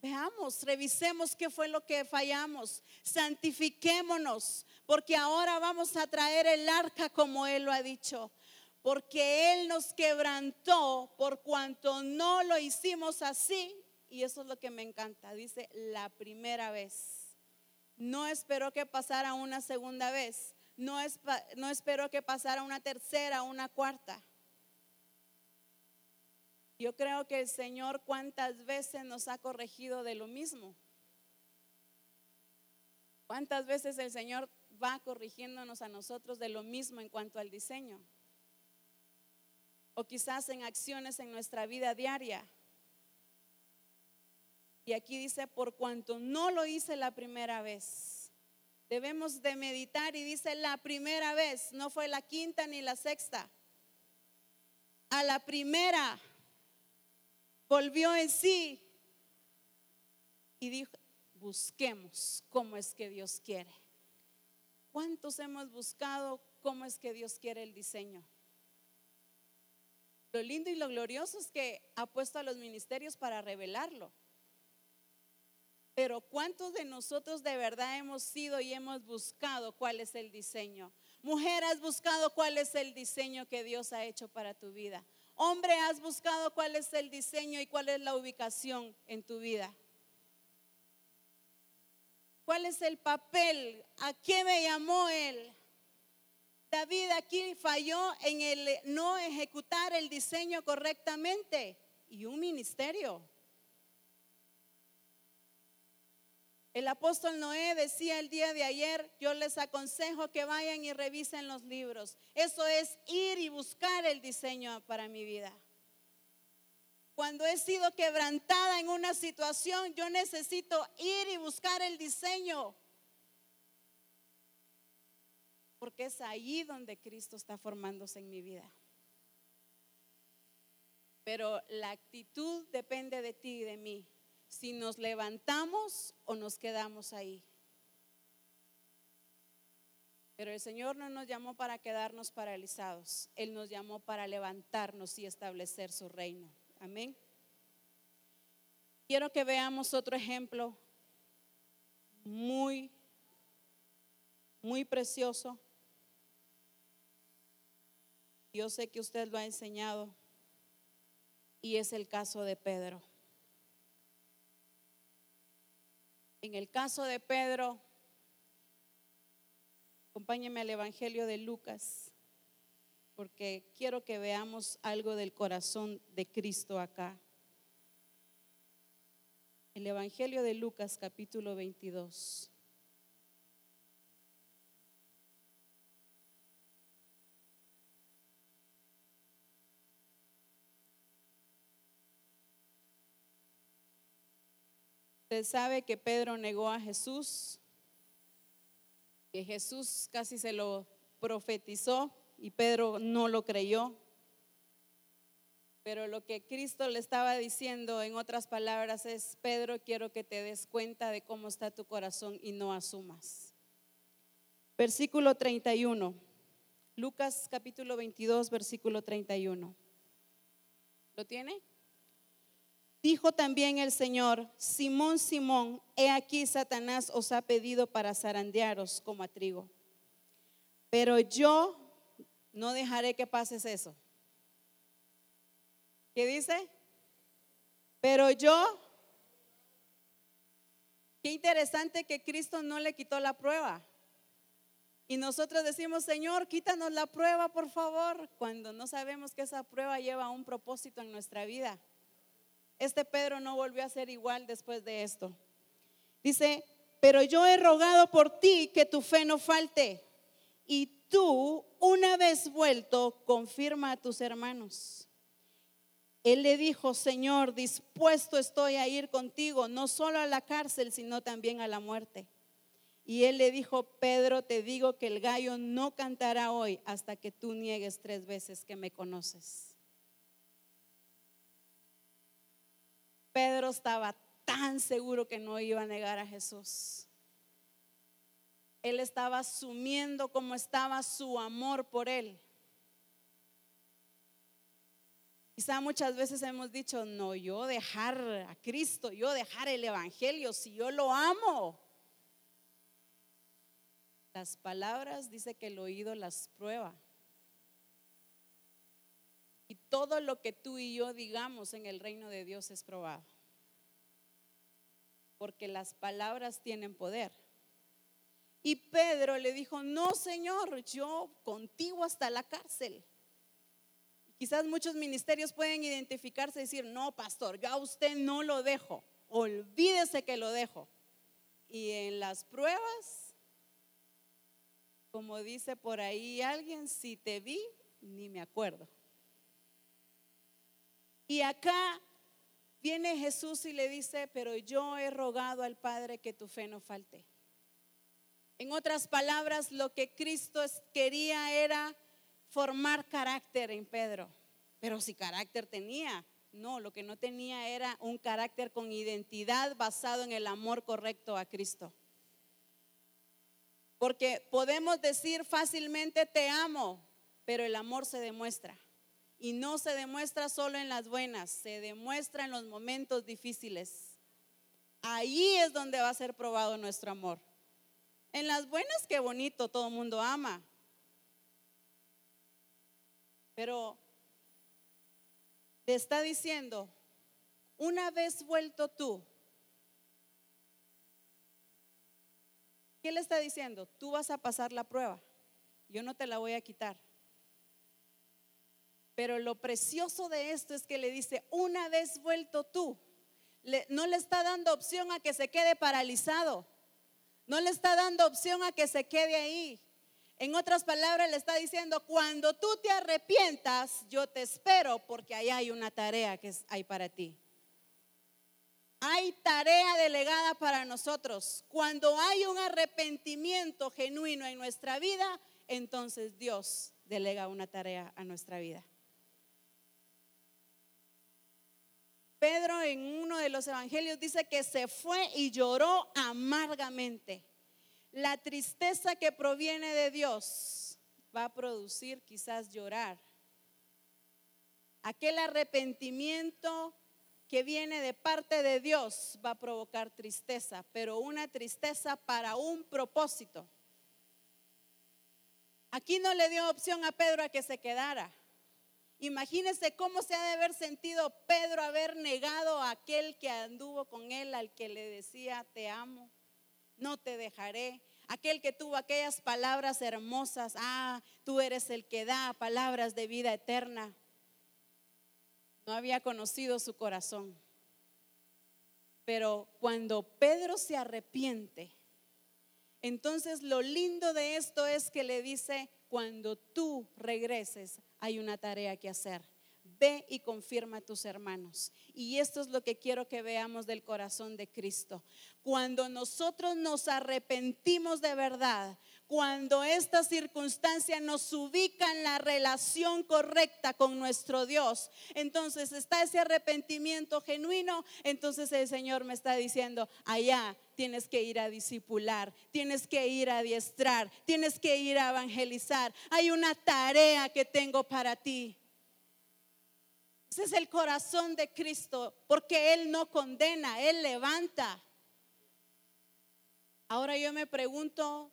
Veamos, revisemos qué fue lo que fallamos, santifiquémonos, porque ahora vamos a traer el arca como Él lo ha dicho, porque Él nos quebrantó por cuanto no lo hicimos así, y eso es lo que me encanta, dice la primera vez. No esperó que pasara una segunda vez, no, no esperó que pasara una tercera, una cuarta yo creo que el Señor cuántas veces nos ha corregido de lo mismo. ¿Cuántas veces el Señor va corrigiéndonos a nosotros de lo mismo en cuanto al diseño? O quizás en acciones en nuestra vida diaria. Y aquí dice, por cuanto no lo hice la primera vez. Debemos de meditar y dice la primera vez, no fue la quinta ni la sexta. A la primera volvió en sí y dijo, busquemos cómo es que Dios quiere. ¿Cuántos hemos buscado cómo es que Dios quiere el diseño? Lo lindo y lo glorioso es que ha puesto a los ministerios para revelarlo. Pero ¿cuántos de nosotros de verdad hemos sido y hemos buscado cuál es el diseño? Mujer, has buscado cuál es el diseño que Dios ha hecho para tu vida. Hombre, has buscado cuál es el diseño y cuál es la ubicación en tu vida. ¿Cuál es el papel? ¿A qué me llamó él? David aquí falló en el no ejecutar el diseño correctamente y un ministerio. El apóstol Noé decía el día de ayer, yo les aconsejo que vayan y revisen los libros. Eso es ir y buscar el diseño para mi vida. Cuando he sido quebrantada en una situación, yo necesito ir y buscar el diseño. Porque es ahí donde Cristo está formándose en mi vida. Pero la actitud depende de ti y de mí si nos levantamos o nos quedamos ahí. Pero el Señor no nos llamó para quedarnos paralizados, Él nos llamó para levantarnos y establecer su reino. Amén. Quiero que veamos otro ejemplo muy, muy precioso Yo sé que usted lo ha enseñado y es el caso de Pedro. En el caso de Pedro, acompáñeme al Evangelio de Lucas, porque quiero que veamos algo del corazón de Cristo acá. El Evangelio de Lucas capítulo 22. Usted sabe que Pedro negó a Jesús, que Jesús casi se lo profetizó y Pedro no lo creyó. Pero lo que Cristo le estaba diciendo en otras palabras es, Pedro, quiero que te des cuenta de cómo está tu corazón y no asumas. Versículo 31. Lucas capítulo 22, versículo 31. ¿Lo tiene? Dijo también el Señor, Simón, Simón, he aquí Satanás os ha pedido para zarandearos como a trigo. Pero yo no dejaré que pases eso. ¿Qué dice? Pero yo, qué interesante que Cristo no le quitó la prueba. Y nosotros decimos, Señor, quítanos la prueba, por favor, cuando no sabemos que esa prueba lleva un propósito en nuestra vida. Este Pedro no volvió a ser igual después de esto. Dice, pero yo he rogado por ti que tu fe no falte. Y tú, una vez vuelto, confirma a tus hermanos. Él le dijo, Señor, dispuesto estoy a ir contigo, no solo a la cárcel, sino también a la muerte. Y él le dijo, Pedro, te digo que el gallo no cantará hoy hasta que tú niegues tres veces que me conoces. Pedro estaba tan seguro que no iba a negar a Jesús. Él estaba asumiendo cómo estaba su amor por él. Quizá muchas veces hemos dicho, no, yo dejar a Cristo, yo dejar el Evangelio, si yo lo amo. Las palabras dice que el oído las prueba. Todo lo que tú y yo digamos en el reino de Dios es probado. Porque las palabras tienen poder. Y Pedro le dijo, no, Señor, yo contigo hasta la cárcel. Quizás muchos ministerios pueden identificarse y decir, no, pastor, yo a usted no lo dejo. Olvídese que lo dejo. Y en las pruebas, como dice por ahí alguien, si te vi, ni me acuerdo. Y acá viene Jesús y le dice, pero yo he rogado al Padre que tu fe no falte. En otras palabras, lo que Cristo quería era formar carácter en Pedro. Pero si carácter tenía, no, lo que no tenía era un carácter con identidad basado en el amor correcto a Cristo. Porque podemos decir fácilmente te amo, pero el amor se demuestra. Y no se demuestra solo en las buenas, se demuestra en los momentos difíciles. Ahí es donde va a ser probado nuestro amor. En las buenas, qué bonito, todo el mundo ama. Pero le está diciendo, una vez vuelto tú, ¿qué le está diciendo? Tú vas a pasar la prueba, yo no te la voy a quitar. Pero lo precioso de esto es que le dice, una vez vuelto tú, no le está dando opción a que se quede paralizado, no le está dando opción a que se quede ahí. En otras palabras, le está diciendo, cuando tú te arrepientas, yo te espero porque ahí hay una tarea que hay para ti. Hay tarea delegada para nosotros. Cuando hay un arrepentimiento genuino en nuestra vida, entonces Dios delega una tarea a nuestra vida. Pedro en uno de los evangelios dice que se fue y lloró amargamente. La tristeza que proviene de Dios va a producir quizás llorar. Aquel arrepentimiento que viene de parte de Dios va a provocar tristeza, pero una tristeza para un propósito. Aquí no le dio opción a Pedro a que se quedara. Imagínese cómo se ha de haber sentido Pedro haber negado a aquel que anduvo con él, al que le decía, te amo, no te dejaré. Aquel que tuvo aquellas palabras hermosas, ah, tú eres el que da palabras de vida eterna. No había conocido su corazón. Pero cuando Pedro se arrepiente, entonces lo lindo de esto es que le dice, cuando tú regreses hay una tarea que hacer. Ve y confirma a tus hermanos. Y esto es lo que quiero que veamos del corazón de Cristo. Cuando nosotros nos arrepentimos de verdad, cuando esta circunstancia nos ubica en la relación correcta con nuestro Dios, entonces está ese arrepentimiento genuino, entonces el Señor me está diciendo, allá tienes que ir a discipular, tienes que ir a adiestrar, tienes que ir a evangelizar. Hay una tarea que tengo para ti. Ese es el corazón de Cristo, porque Él no condena, Él levanta. Ahora yo me pregunto,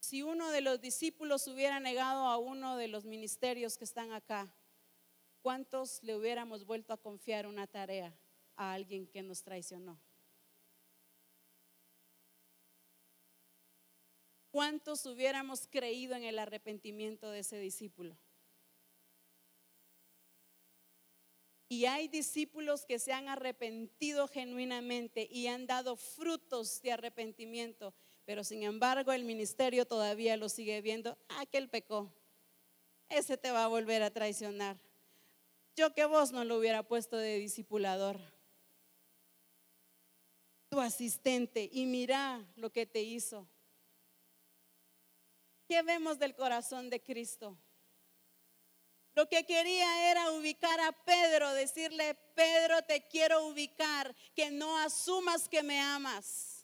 si uno de los discípulos hubiera negado a uno de los ministerios que están acá, ¿cuántos le hubiéramos vuelto a confiar una tarea a alguien que nos traicionó? ¿Cuántos hubiéramos creído en el arrepentimiento de ese discípulo? Y hay discípulos que se han arrepentido genuinamente y han dado frutos de arrepentimiento pero sin embargo el ministerio todavía lo sigue viendo, aquel ah, pecó, ese te va a volver a traicionar. Yo que vos no lo hubiera puesto de discipulador, tu asistente, y mira lo que te hizo. ¿Qué vemos del corazón de Cristo? Lo que quería era ubicar a Pedro, decirle, Pedro, te quiero ubicar, que no asumas que me amas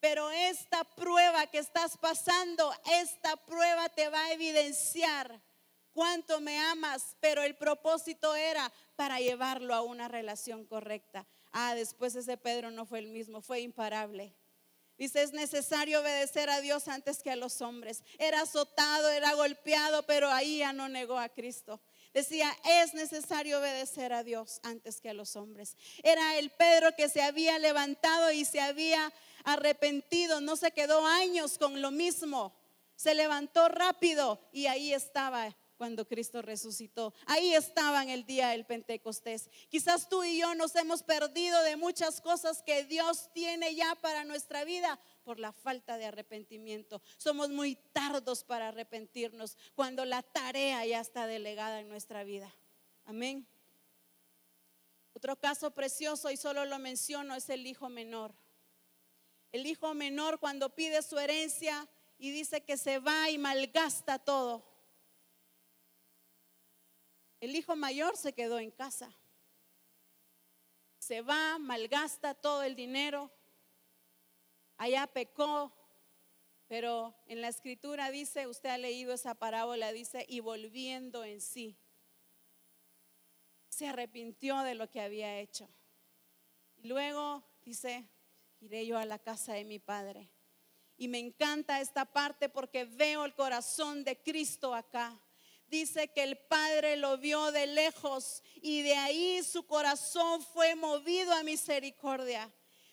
pero esta prueba que estás pasando, esta prueba te va a evidenciar cuánto me amas, pero el propósito era para llevarlo a una relación correcta. Ah, después ese Pedro no fue el mismo, fue imparable. Dice, es necesario obedecer a Dios antes que a los hombres. Era azotado, era golpeado, pero ahí ya no negó a Cristo. Decía, es necesario obedecer a Dios antes que a los hombres. Era el Pedro que se había levantado y se había arrepentido, no se quedó años con lo mismo, se levantó rápido y ahí estaba cuando Cristo resucitó. Ahí estaba en el día del Pentecostés. Quizás tú y yo nos hemos perdido de muchas cosas que Dios tiene ya para nuestra vida por la falta de arrepentimiento. Somos muy tardos para arrepentirnos cuando la tarea ya está delegada en nuestra vida. Amén. Otro caso precioso, y solo lo menciono, es el hijo menor. El hijo menor cuando pide su herencia y dice que se va y malgasta todo. El hijo mayor se quedó en casa. Se va, malgasta todo el dinero. Allá pecó, pero en la escritura dice, usted ha leído esa parábola, dice, y volviendo en sí, se arrepintió de lo que había hecho. Y luego dice, iré yo a la casa de mi padre. Y me encanta esta parte porque veo el corazón de Cristo acá. Dice que el Padre lo vio de lejos y de ahí su corazón fue movido a misericordia.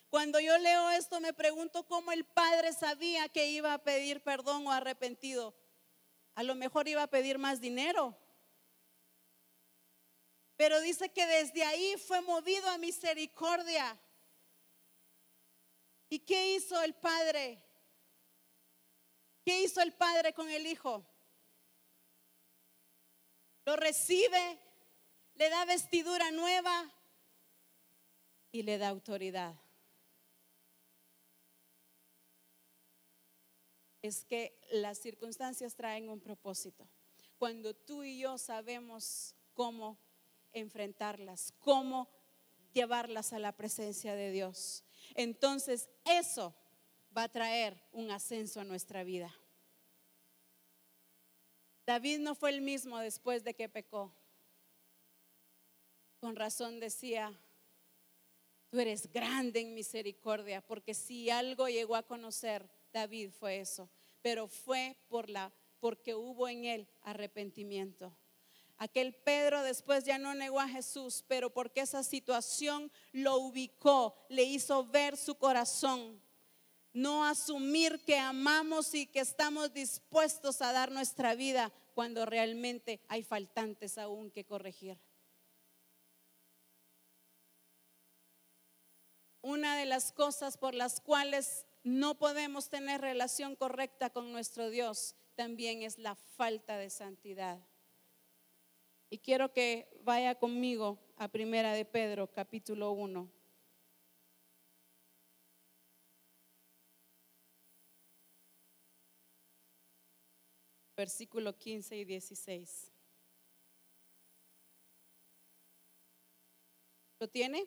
Cuando yo leo esto me pregunto cómo el Padre sabía que iba a pedir perdón o arrepentido. A lo mejor iba a pedir más dinero. Pero dice que desde ahí fue movido a misericordia. ¿Y qué hizo el padre? ¿Qué hizo el padre con el hijo? Lo recibe, le da vestidura nueva y le da autoridad. Es que las circunstancias traen un propósito. Cuando tú y yo sabemos cómo enfrentarlas, cómo llevarlas a la presencia de Dios entonces eso va a traer un ascenso a nuestra vida. David no fue el mismo después de que pecó. Con razón decía, tú eres grande en misericordia, porque si algo llegó a conocer David fue eso, pero fue por la porque hubo en él arrepentimiento. Aquel Pedro después ya no negó a Jesús, pero porque esa situación lo ubicó, le hizo ver su corazón. No asumir que amamos y que estamos dispuestos a dar nuestra vida cuando realmente hay faltantes aún que corregir. Una de las cosas por las cuales no podemos tener relación correcta con nuestro Dios también es la falta de santidad. Y quiero que vaya conmigo a Primera de Pedro, capítulo 1. Versículo 15 y 16. ¿Lo tiene?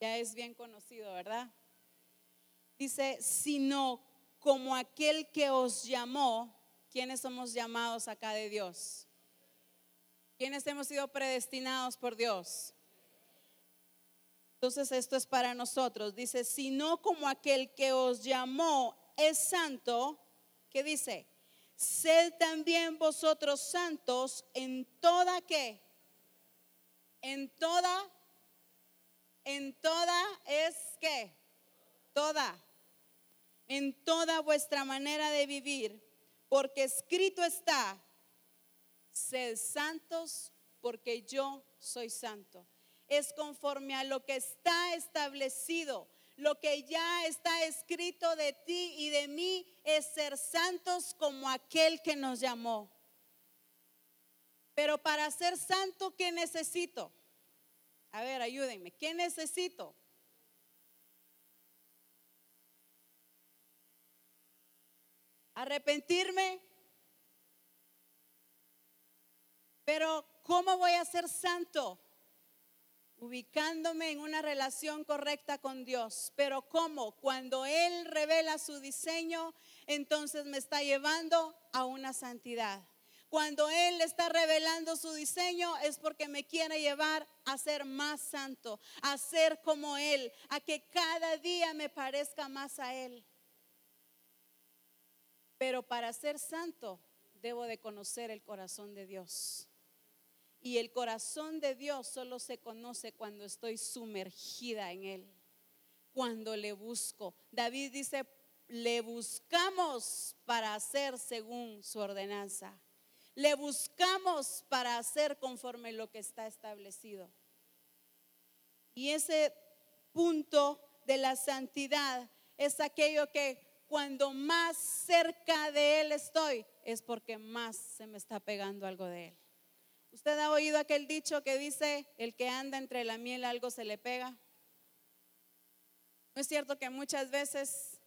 Ya es bien conocido, ¿verdad? Dice, sino como aquel que os llamó ¿Quiénes somos llamados acá de Dios? ¿Quiénes hemos sido predestinados por Dios? Entonces esto es para nosotros. Dice, si no como aquel que os llamó es santo, ¿qué dice? Sed también vosotros santos en toda qué? En toda, en toda es qué? Toda. En toda vuestra manera de vivir porque escrito está, sed santos porque yo soy santo. Es conforme a lo que está establecido, lo que ya está escrito de ti y de mí es ser santos como aquel que nos llamó. Pero para ser santo, ¿qué necesito? A ver, ayúdenme, ¿qué necesito? arrepentirme. Pero ¿cómo voy a ser santo? Ubicándome en una relación correcta con Dios. Pero ¿cómo? Cuando Él revela su diseño, entonces me está llevando a una santidad. Cuando Él está revelando su diseño es porque me quiere llevar a ser más santo, a ser como Él, a que cada día me parezca más a Él. Pero para ser santo debo de conocer el corazón de Dios. Y el corazón de Dios solo se conoce cuando estoy sumergida en Él, cuando le busco. David dice, le buscamos para hacer según su ordenanza. Le buscamos para hacer conforme lo que está establecido. Y ese punto de la santidad es aquello que cuando más cerca de Él estoy, es porque más se me está pegando algo de Él. ¿Usted ha oído aquel dicho que dice, el que anda entre la miel algo se le pega? ¿No es cierto que muchas veces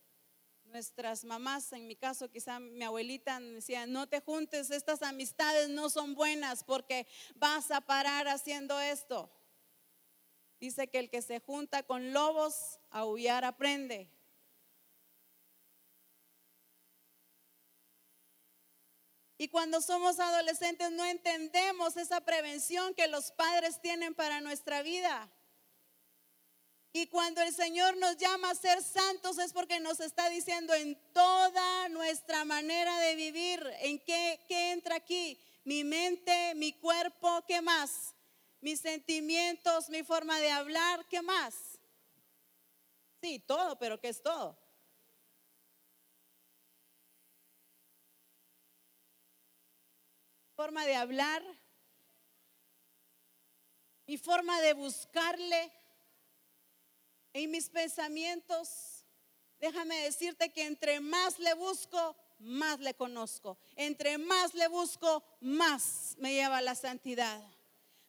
nuestras mamás, en mi caso quizá mi abuelita decía, no te juntes, estas amistades no son buenas porque vas a parar haciendo esto? Dice que el que se junta con lobos, aullar aprende. Y cuando somos adolescentes no entendemos esa prevención que los padres tienen para nuestra vida. Y cuando el Señor nos llama a ser santos es porque nos está diciendo en toda nuestra manera de vivir, en qué, qué entra aquí, mi mente, mi cuerpo, ¿qué más? Mis sentimientos, mi forma de hablar, ¿qué más? Sí, todo, pero ¿qué es todo? Forma de hablar, mi forma de buscarle en mis pensamientos. Déjame decirte que entre más le busco, más le conozco. Entre más le busco, más me lleva a la santidad.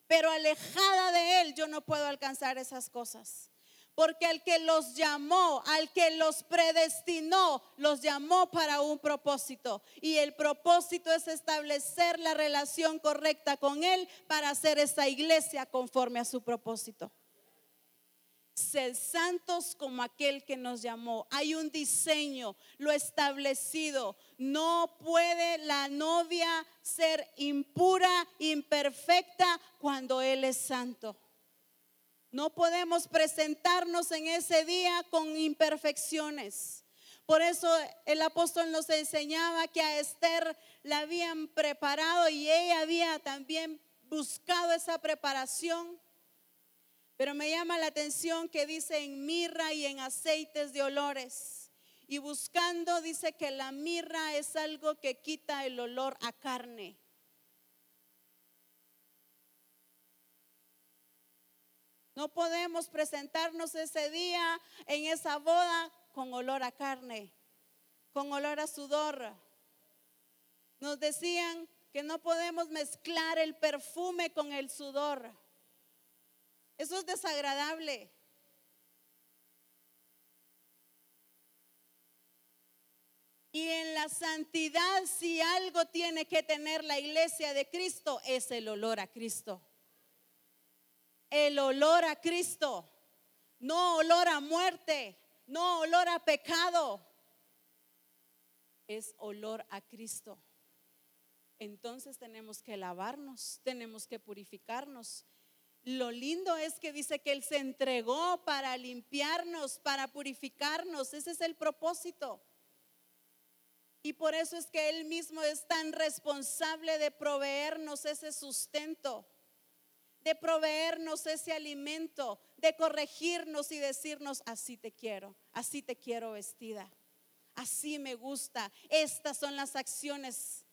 Pero alejada de Él yo no puedo alcanzar esas cosas. Porque al que los llamó, al que los predestinó, los llamó para un propósito. Y el propósito es establecer la relación correcta con Él para hacer esa iglesia conforme a su propósito. Ser santos como aquel que nos llamó. Hay un diseño, lo establecido. No puede la novia ser impura, imperfecta cuando Él es santo. No podemos presentarnos en ese día con imperfecciones, Por eso el apóstol nos enseñaba que a Esther la habían preparado y ella había también buscado esa preparación. Pero me llama la atención que dice en mirra y en aceites de olores. Y buscando dice que la mirra es algo que quita el olor a carne. No podemos presentarnos ese día en esa boda con olor a carne, con olor a sudor. Nos decían que no podemos mezclar el perfume con el sudor. Eso es desagradable. Y en la santidad, si algo tiene que tener la iglesia de Cristo, es el olor a Cristo el olor a Cristo, no olor a muerte, no olor a pecado, es olor a Cristo. Entonces tenemos que lavarnos, tenemos que purificarnos. Lo lindo es que dice que Él se entregó para limpiarnos, para purificarnos. Ese es el propósito. Y por eso es que Él mismo es tan responsable de proveernos ese sustento de proveernos ese alimento, de corregirnos y decirnos, así te quiero, así te quiero vestida, así me gusta, estas son las acciones.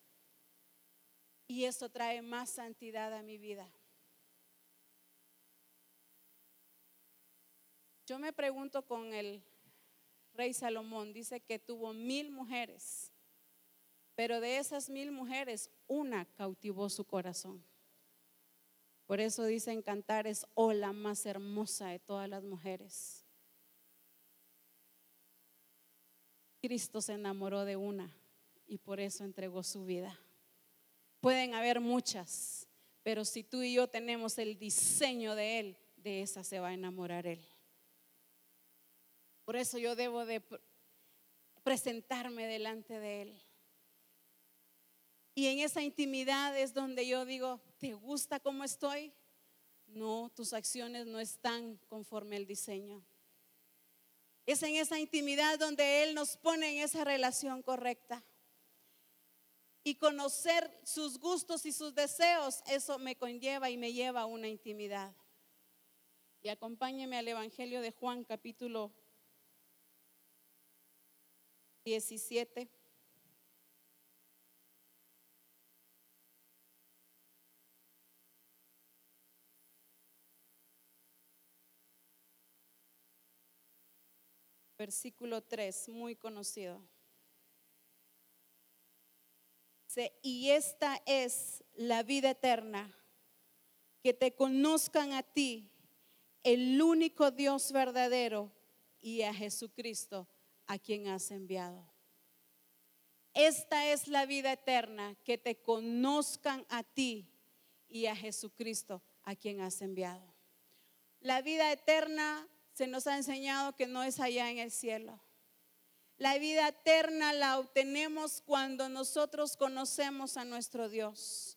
Y eso trae más santidad a mi vida. Yo me pregunto con el rey Salomón, dice que tuvo mil mujeres, pero de esas mil mujeres, una cautivó su corazón. Por eso dicen cantar es oh la más hermosa de todas las mujeres. Cristo se enamoró de una y por eso entregó su vida. Pueden haber muchas, pero si tú y yo tenemos el diseño de Él, de esa se va a enamorar Él. Por eso yo debo de presentarme delante de Él. Y en esa intimidad es donde yo digo, ¿te gusta cómo estoy? No, tus acciones no están conforme al diseño. Es en esa intimidad donde Él nos pone en esa relación correcta. Y conocer sus gustos y sus deseos, eso me conlleva y me lleva a una intimidad. Y acompáñeme al Evangelio de Juan capítulo 17. Versículo 3, muy conocido. y esta es la vida eterna, que te conozcan a ti, el único Dios verdadero, y a Jesucristo, a quien has enviado. Esta es la vida eterna, que te conozcan a ti y a Jesucristo, a quien has enviado. La vida eterna se nos ha enseñado que no es allá en el cielo. La vida eterna la obtenemos cuando nosotros conocemos a nuestro Dios.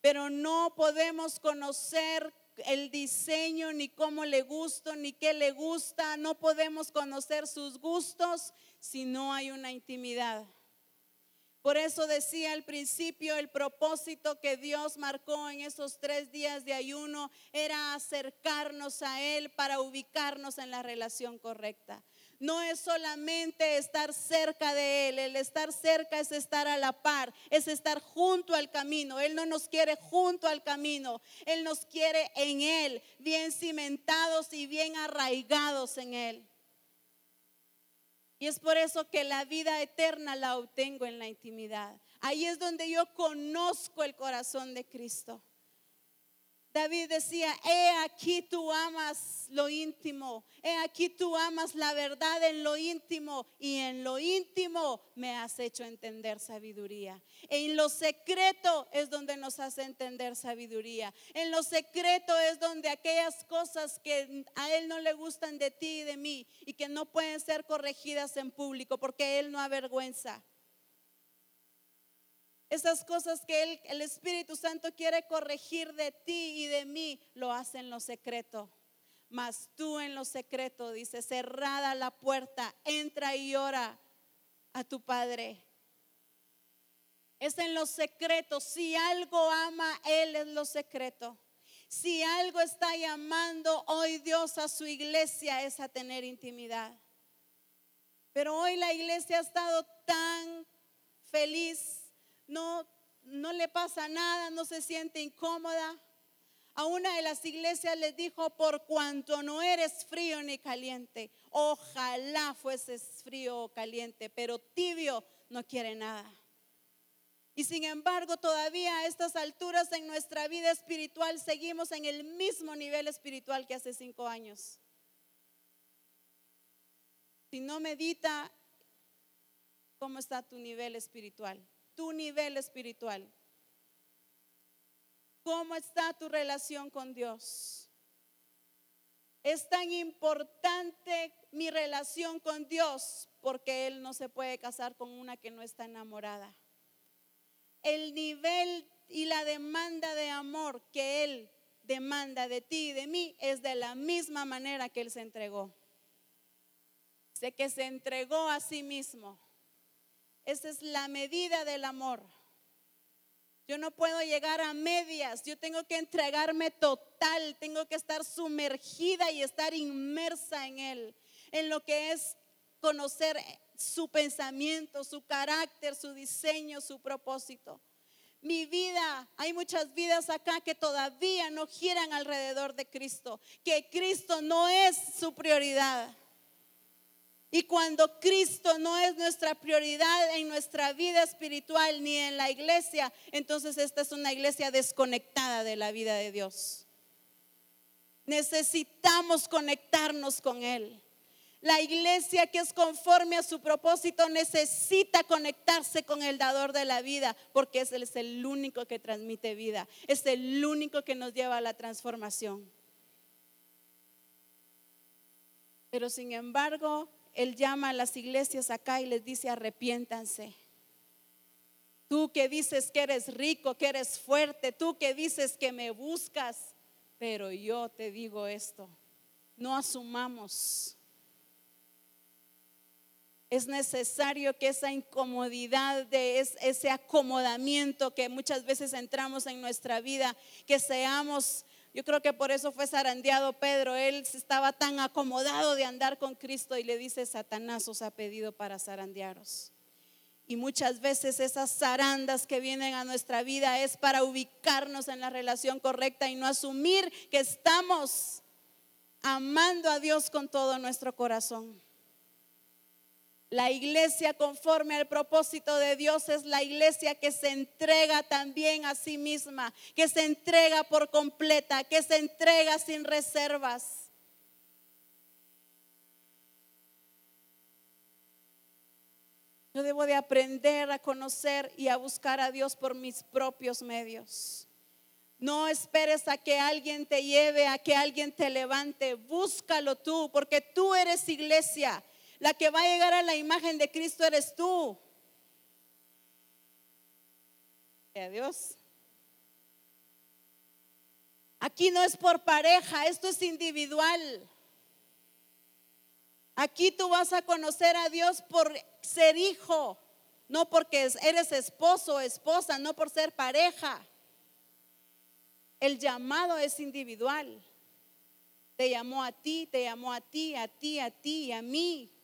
Pero no podemos conocer el diseño, ni cómo le gusta, ni qué le gusta. No podemos conocer sus gustos si no hay una intimidad. Por eso decía al principio, el propósito que Dios marcó en esos tres días de ayuno era acercarnos a Él para ubicarnos en la relación correcta. No es solamente estar cerca de Él, el estar cerca es estar a la par, es estar junto al camino. Él no nos quiere junto al camino, Él nos quiere en Él, bien cimentados y bien arraigados en Él. Y es por eso que la vida eterna la obtengo en la intimidad. Ahí es donde yo conozco el corazón de Cristo. David decía, he aquí tú amas lo íntimo, he aquí tú amas la verdad en lo íntimo y en lo íntimo me has hecho entender sabiduría. En lo secreto es donde nos hace entender sabiduría. En lo secreto es donde aquellas cosas que a Él no le gustan de ti y de mí y que no pueden ser corregidas en público porque Él no avergüenza. Esas cosas que el Espíritu Santo quiere corregir de ti y de mí, lo hace en lo secreto. Mas tú en lo secreto, dice, cerrada la puerta, entra y ora a tu Padre. Es en los secretos. Si algo ama, Él es lo secreto. Si algo está llamando hoy Dios a su iglesia es a tener intimidad. Pero hoy la iglesia ha estado tan feliz, no, no le pasa nada, no se siente incómoda. A una de las iglesias les dijo, por cuanto no eres frío ni caliente, ojalá fueses frío o caliente, pero tibio no quiere nada. Y sin embargo, todavía a estas alturas en nuestra vida espiritual seguimos en el mismo nivel espiritual que hace cinco años. Si no medita, ¿cómo está tu nivel espiritual? Tu nivel espiritual. ¿Cómo está tu relación con Dios? Es tan importante mi relación con Dios porque Él no se puede casar con una que no está enamorada el nivel y la demanda de amor que Él demanda de ti y de mí es de la misma manera que Él se entregó. Sé que se entregó a sí mismo. Esa es la medida del amor. Yo no puedo llegar a medias, yo tengo que entregarme total, tengo que estar sumergida y estar inmersa en Él, en lo que es conocer su pensamiento, su carácter, su diseño, su propósito. Mi vida, hay muchas vidas acá que todavía no giran alrededor de Cristo, que Cristo no es su prioridad. Y cuando Cristo no es nuestra prioridad en nuestra vida espiritual ni en la iglesia, entonces esta es una iglesia desconectada de la vida de Dios. Necesitamos conectarnos con Él. La iglesia que es conforme a su propósito necesita conectarse con el dador de la vida, porque Él es el único que transmite vida, es el único que nos lleva a la transformación. Pero sin embargo, Él llama a las iglesias acá y les dice, arrepiéntanse. Tú que dices que eres rico, que eres fuerte, tú que dices que me buscas, pero yo te digo esto, no asumamos es necesario que esa incomodidad, de ese acomodamiento que muchas veces entramos en nuestra vida, que seamos, yo creo que por eso fue zarandeado Pedro, él estaba tan acomodado de andar con Cristo y le dice, Satanás os ha pedido para zarandearos. Y muchas veces esas zarandas que vienen a nuestra vida es para ubicarnos en la relación correcta y no asumir que estamos amando a Dios con todo nuestro corazón. La iglesia conforme al propósito de Dios es la iglesia que se entrega también a sí misma, que se entrega por completa, que se entrega sin reservas. Yo debo de aprender a conocer y a buscar a Dios por mis propios medios. No esperes a que alguien te lleve, a que alguien te levante. Búscalo tú, porque tú eres iglesia. La que va a llegar a la imagen de Cristo eres tú. Adiós. Aquí no es por pareja, esto es individual. Aquí tú vas a conocer a Dios por ser hijo, no porque eres esposo o esposa, no por ser pareja. El llamado es individual. Te llamó a ti, te llamó a ti, a ti, a ti, a mí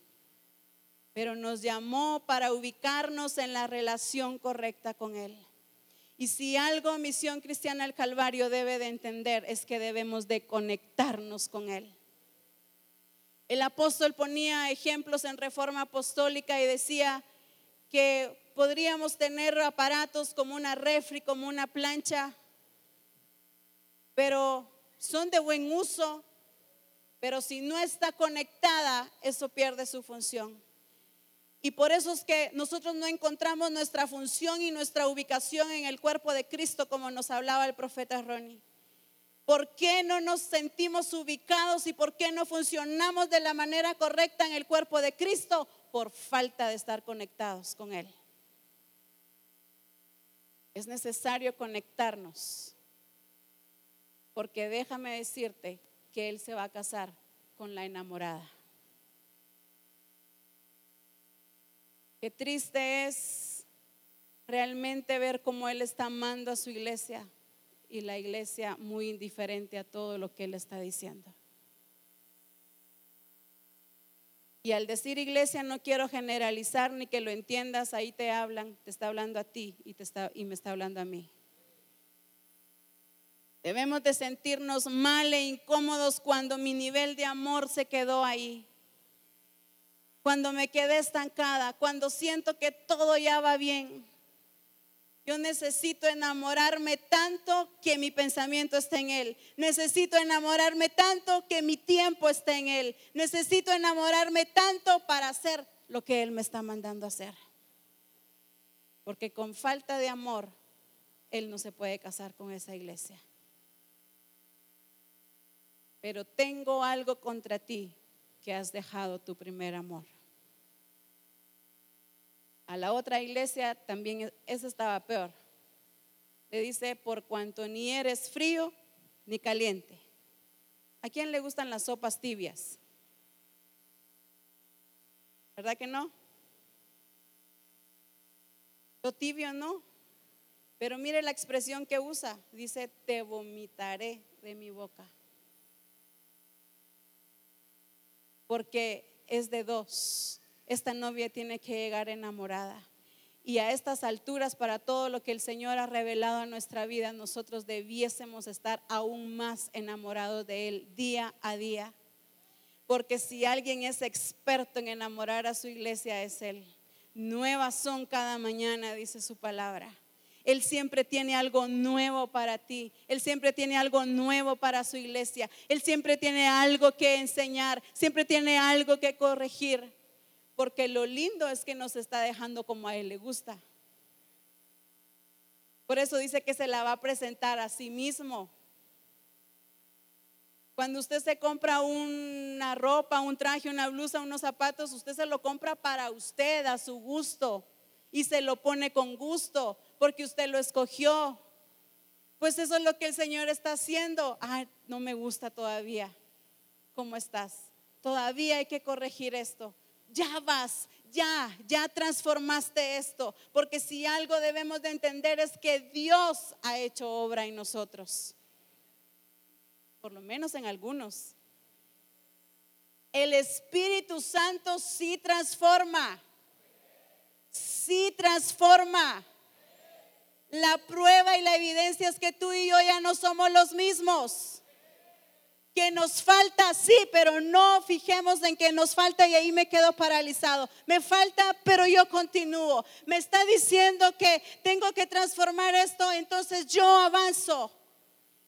pero nos llamó para ubicarnos en la relación correcta con Él. Y si algo Misión Cristiana del Calvario debe de entender es que debemos de conectarnos con Él. El apóstol ponía ejemplos en reforma apostólica y decía que podríamos tener aparatos como una refri, como una plancha, pero son de buen uso, pero si no está conectada, eso pierde su función. Y por eso es que nosotros no encontramos nuestra función y nuestra ubicación en el cuerpo de Cristo como nos hablaba el profeta Ronnie. ¿Por qué no nos sentimos ubicados y por qué no funcionamos de la manera correcta en el cuerpo de Cristo? Por falta de estar conectados con Él. Es necesario conectarnos. Porque déjame decirte que Él se va a casar con la enamorada. Qué triste es realmente ver cómo Él está amando a su iglesia y la iglesia muy indiferente a todo lo que Él está diciendo. Y al decir iglesia no quiero generalizar ni que lo entiendas, ahí te hablan, te está hablando a ti y, te está, y me está hablando a mí. Debemos de sentirnos mal e incómodos cuando mi nivel de amor se quedó ahí. Cuando me quedé estancada, cuando siento que todo ya va bien. Yo necesito enamorarme tanto que mi pensamiento esté en Él. Necesito enamorarme tanto que mi tiempo esté en Él. Necesito enamorarme tanto para hacer lo que Él me está mandando a hacer. Porque con falta de amor, Él no se puede casar con esa iglesia. Pero tengo algo contra ti que has dejado tu primer amor. A la otra iglesia también eso estaba peor. Le dice, por cuanto ni eres frío ni caliente. ¿A quién le gustan las sopas tibias? ¿Verdad que no? Lo tibio no. Pero mire la expresión que usa. Dice, te vomitaré de mi boca. Porque es de dos esta novia tiene que llegar enamorada. Y a estas alturas, para todo lo que el Señor ha revelado a nuestra vida, nosotros debiésemos estar aún más enamorados de Él día a día. Porque si alguien es experto en enamorar a su iglesia, es Él. Nuevas son cada mañana, dice su palabra. Él siempre tiene algo nuevo para ti. Él siempre tiene algo nuevo para su iglesia. Él siempre tiene algo que enseñar. Siempre tiene algo que corregir. Porque lo lindo es que nos está dejando como a Él le gusta. Por eso dice que se la va a presentar a sí mismo. Cuando usted se compra una ropa, un traje, una blusa, unos zapatos, usted se lo compra para usted, a su gusto. Y se lo pone con gusto, porque usted lo escogió. Pues eso es lo que el Señor está haciendo. Ah, no me gusta todavía. ¿Cómo estás? Todavía hay que corregir esto ya vas, ya, ya transformaste esto. Porque si algo debemos de entender es que Dios ha hecho obra en nosotros. Por lo menos en algunos. El Espíritu Santo sí transforma. Sí transforma. La prueba y la evidencia es que tú y yo ya no somos los mismos que nos falta, sí, pero no fijemos en que nos falta y ahí me quedo paralizado. Me falta, pero yo continúo. Me está diciendo que tengo que transformar esto, entonces yo avanzo.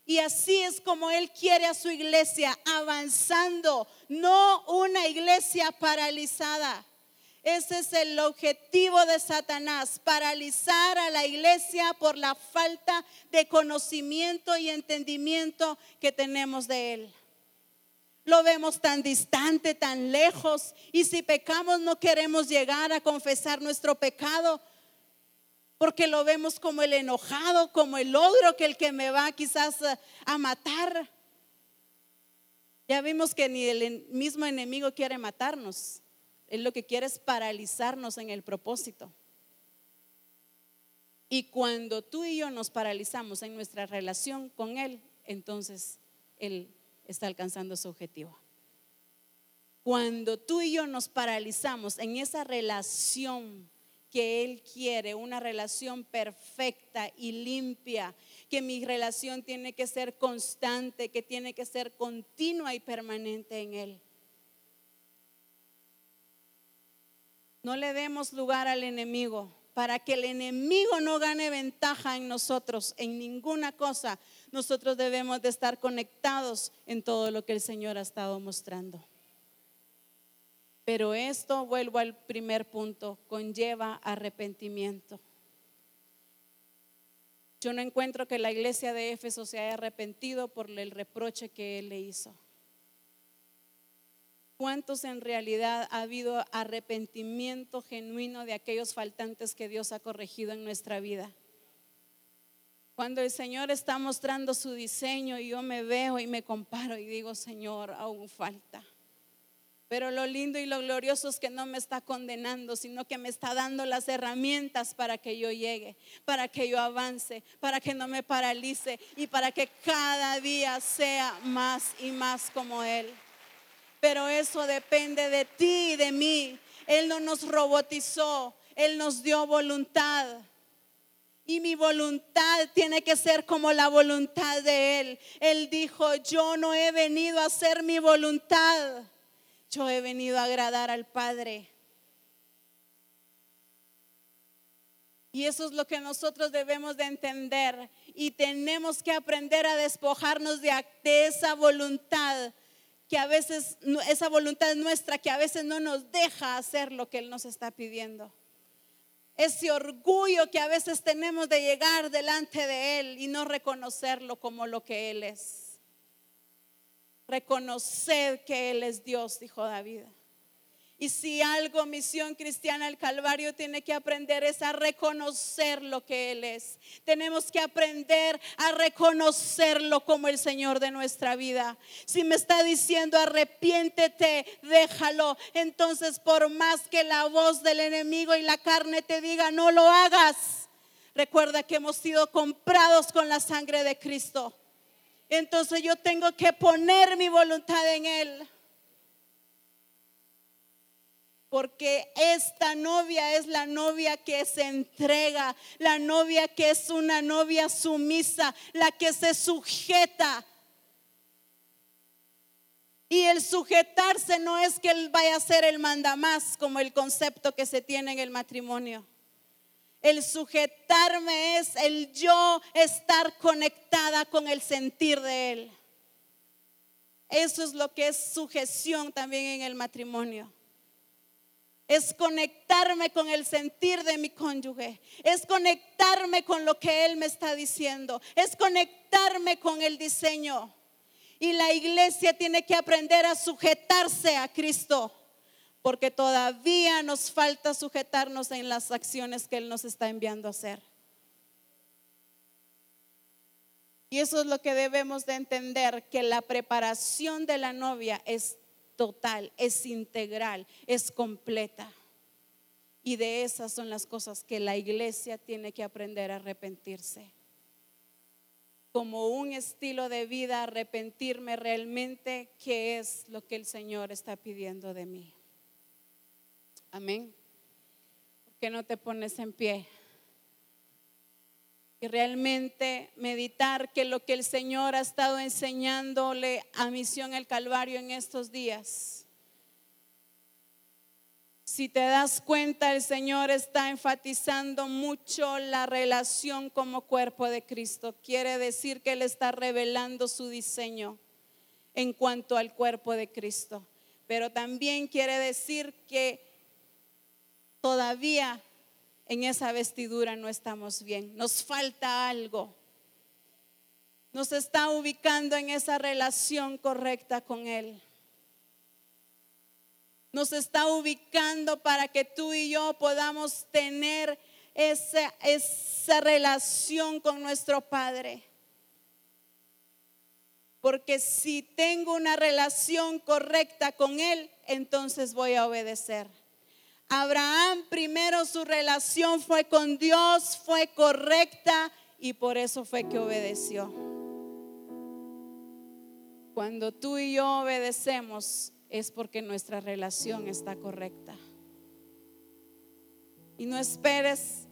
Y así es como Él quiere a su iglesia, avanzando, no una iglesia paralizada. Ese es el objetivo de Satanás, paralizar a la iglesia por la falta de conocimiento y entendimiento que tenemos de Él lo vemos tan distante, tan lejos. Y si pecamos no queremos llegar a confesar nuestro pecado porque lo vemos como el enojado, como el ogro que el que me va quizás a matar. Ya vimos que ni el mismo enemigo quiere matarnos. Él lo que quiere es paralizarnos en el propósito. Y cuando tú y yo nos paralizamos en nuestra relación con Él, entonces Él está alcanzando su objetivo. Cuando tú y yo nos paralizamos en esa relación que Él quiere, una relación perfecta y limpia, que mi relación tiene que ser constante, que tiene que ser continua y permanente en Él. No le demos lugar al enemigo para que el enemigo no gane ventaja en nosotros, en ninguna cosa. Nosotros debemos de estar conectados en todo lo que el Señor ha estado mostrando. Pero esto, vuelvo al primer punto, conlleva arrepentimiento. Yo no encuentro que la iglesia de Éfeso se haya arrepentido por el reproche que él le hizo. ¿Cuántos en realidad ha habido arrepentimiento genuino de aquellos faltantes que Dios ha corregido en nuestra vida? Cuando el Señor está mostrando su diseño y yo me veo y me comparo y digo, Señor, aún falta. Pero lo lindo y lo glorioso es que no me está condenando, sino que me está dando las herramientas para que yo llegue, para que yo avance, para que no me paralice y para que cada día sea más y más como Él. Pero eso depende de ti y de mí. Él no nos robotizó, Él nos dio voluntad. Y mi voluntad tiene que ser como la voluntad de Él. Él dijo, yo no he venido a hacer mi voluntad yo he venido a agradar al Padre. Y eso es lo que nosotros debemos de entender. Y tenemos que aprender a despojarnos de, esa voluntad que a veces, esa voluntad nuestra que a veces no nos deja hacer lo que Él nos está pidiendo. Ese orgullo que a veces tenemos de llegar delante de Él y no reconocerlo como lo que Él es. Reconocer que Él es Dios, dijo David. Y si algo Misión Cristiana el Calvario tiene que aprender es a reconocer lo que Él es. Tenemos que aprender a reconocerlo como el Señor de nuestra vida. Si me está diciendo arrepiéntete, déjalo. Entonces por más que la voz del enemigo y la carne te diga no lo hagas, recuerda que hemos sido comprados con la sangre de Cristo. Entonces yo tengo que poner mi voluntad en Él. Porque esta novia es la novia que se entrega, la novia que es una novia sumisa, la que se sujeta. Y el sujetarse no es que él vaya a ser el mandamás como el concepto que se tiene en el matrimonio. El sujetarme es el yo estar conectada con el sentir de Él. Eso es lo que es sujeción también en el matrimonio. Es conectarme con el sentir de mi cónyuge. Es conectarme con lo que Él me está diciendo. Es conectarme con el diseño. Y la iglesia tiene que aprender a sujetarse a Cristo porque todavía nos falta sujetarnos en las acciones que Él nos está enviando a hacer. Y eso es lo que debemos de entender, que la preparación de la novia es total, es integral, es completa. Y de esas son las cosas que la iglesia tiene que aprender a arrepentirse. Como un estilo de vida, arrepentirme realmente, qué es lo que el Señor está pidiendo de mí. Amén. ¿Por qué no te pones en pie? Y realmente meditar que lo que el Señor ha estado enseñándole a Misión el Calvario en estos días. Si te das cuenta, el Señor está enfatizando mucho la relación como cuerpo de Cristo. Quiere decir que Él está revelando su diseño en cuanto al cuerpo de Cristo. Pero también quiere decir que todavía en esa vestidura no estamos bien, nos falta algo. Nos está ubicando en esa relación correcta con Él. Nos está ubicando para que tú y yo podamos tener esa, esa relación con nuestro Padre. Porque si tengo una relación correcta con Él, entonces voy a obedecer. Abraham primero su relación fue con Dios, fue correcta y por eso fue que obedeció. Cuando tú y yo obedecemos es porque nuestra relación está correcta. Y no esperes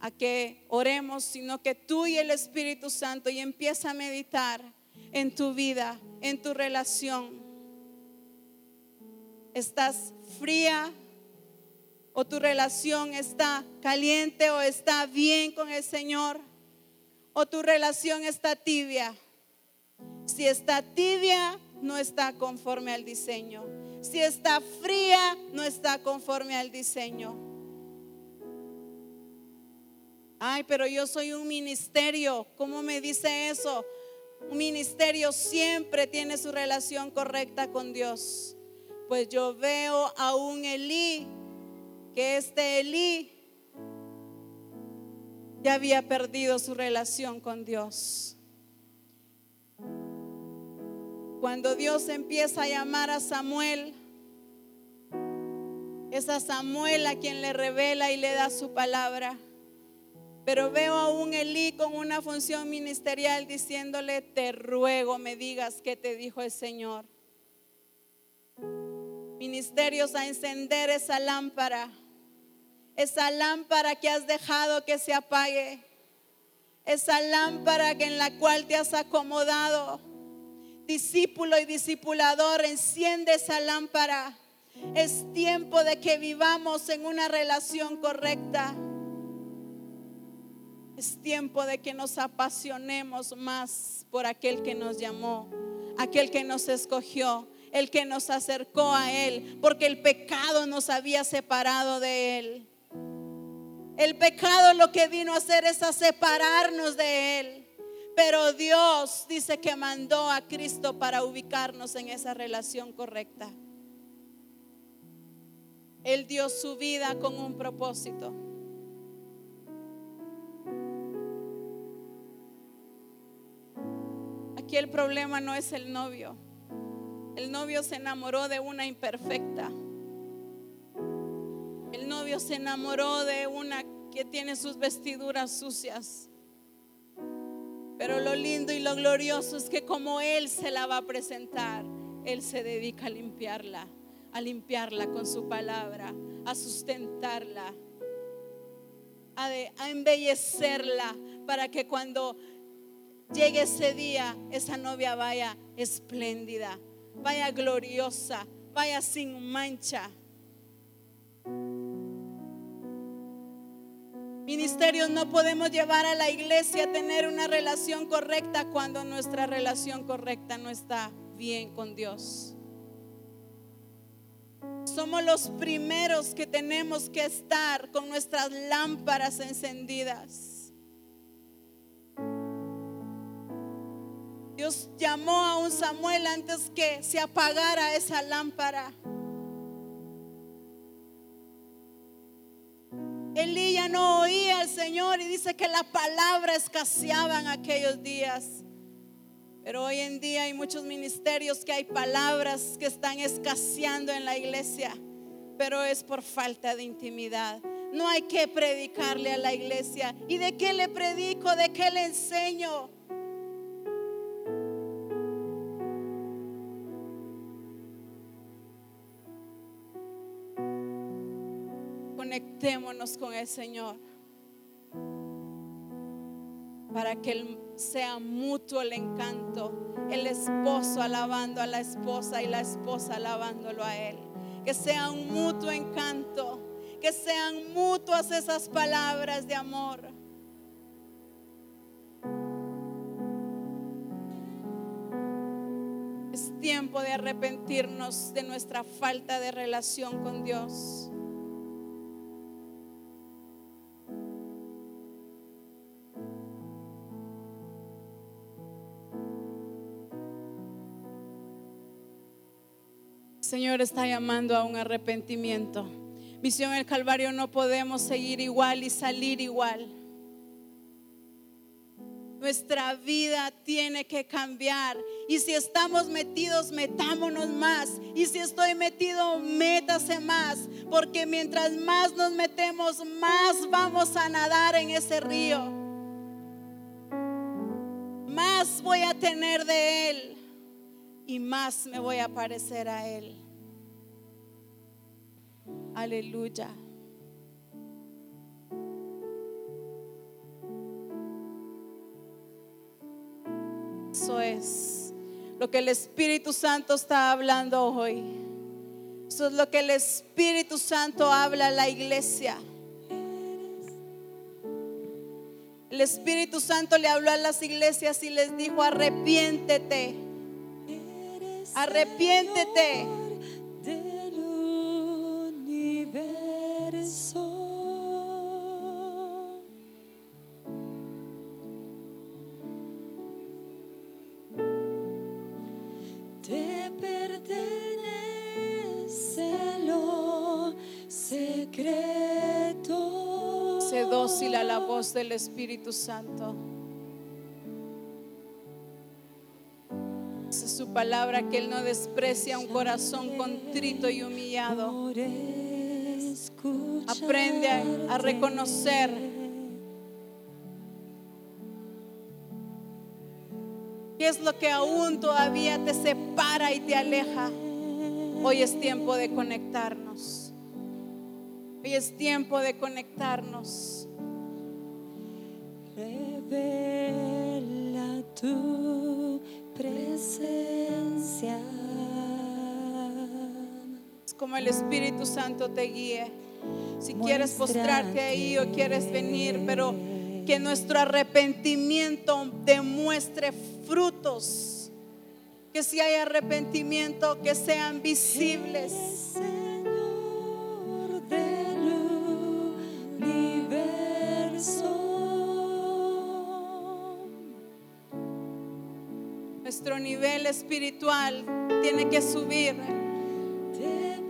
a que oremos, sino que tú y el Espíritu Santo y empieza a meditar en tu vida, en tu relación. ¿Estás fría? O tu relación está caliente o está bien con el Señor o tu relación está tibia. Si está tibia, no está conforme al diseño. Si está fría, no está conforme al diseño. Ay, pero yo soy un ministerio. ¿Cómo me dice eso? Un ministerio siempre tiene su relación correcta con Dios. Pues yo veo a un Elí que este Elí ya había perdido su relación con Dios. Cuando Dios empieza a llamar a Samuel, Es a Samuel a quien le revela y le da su palabra. Pero veo a un Elí con una función ministerial diciéndole, te ruego me digas qué te dijo el Señor. Ministerios a encender esa lámpara, esa lámpara que has dejado que se apague, esa lámpara en la cual te has acomodado. Discípulo y discipulador, enciende esa lámpara. Es tiempo de que vivamos en una relación correcta. Es tiempo de que nos apasionemos más por aquel que nos llamó, aquel que nos escogió, el que nos acercó a Él, porque el pecado nos había separado de Él. El pecado lo que vino a hacer es a separarnos de Él. Pero Dios dice que mandó a Cristo para ubicarnos en esa relación correcta. Él dio su vida con un propósito. Aquí el problema no es el novio. El novio se enamoró de una imperfecta. El novio se enamoró de una que tiene sus vestiduras sucias. Pero lo lindo y lo glorioso es que como Él se la va a presentar, Él se dedica a limpiarla, a limpiarla con su palabra, a sustentarla, a, a embellecerla para que cuando llegue ese día, esa novia vaya espléndida, vaya gloriosa, vaya sin mancha. Ministerios no podemos llevar a la iglesia a tener una relación correcta cuando nuestra relación correcta no está bien con Dios. Somos los primeros que tenemos que estar con nuestras lámparas encendidas. Dios llamó a un Samuel antes que se apagara esa lámpara. Y dice que la palabra escaseaba en aquellos días. Pero hoy en día hay muchos ministerios que hay palabras que están escaseando en la iglesia, pero es por falta de intimidad. No hay que predicarle a la iglesia. ¿Y de qué le predico? ¿De qué le enseño? conectémonos con el Señor para que sea mutuo el encanto, el esposo alabando a la esposa y la esposa alabándolo a Él. Que sea un mutuo encanto, que sean mutuas esas palabras de amor. Es tiempo de arrepentirnos de nuestra falta de relación con Dios. Señor está llamando a un arrepentimiento. Misión el Calvario no podemos seguir igual y salir igual. Nuestra vida tiene que cambiar. Y si estamos metidos, metámonos más. Y si estoy metido, métase más. Porque mientras más nos metemos, más vamos a nadar en ese río. Más voy a tener de Él y más me voy a parecer a Él. Aleluya. Eso es lo que el Espíritu Santo está hablando hoy. Eso es lo que el Espíritu Santo habla a la iglesia. El Espíritu Santo le habló a las iglesias y les dijo, arrepiéntete Arrepiéntete. Del universo. Te pertenece lo secreto. Dócil a la voz del Espíritu Santo. Palabra que Él no desprecia un corazón contrito y humillado. Aprende a, a reconocer qué es lo que aún todavía te separa y te aleja. Hoy es tiempo de conectarnos. Hoy es tiempo de conectarnos. Revela tu presencia. Como el Espíritu Santo te guíe. Si quieres postrarte ahí o quieres venir, pero que nuestro arrepentimiento demuestre frutos. Que si hay arrepentimiento, que sean visibles. Señor del universo. Nuestro nivel espiritual tiene que subir.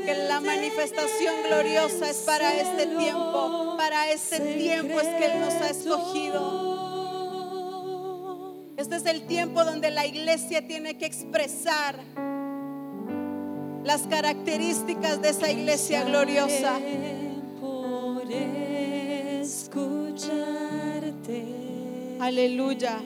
Que la manifestación gloriosa es para este tiempo. Para este tiempo es que Él nos ha escogido. Este es el tiempo donde la iglesia tiene que expresar las características de esa iglesia gloriosa. Por escucharte. Aleluya.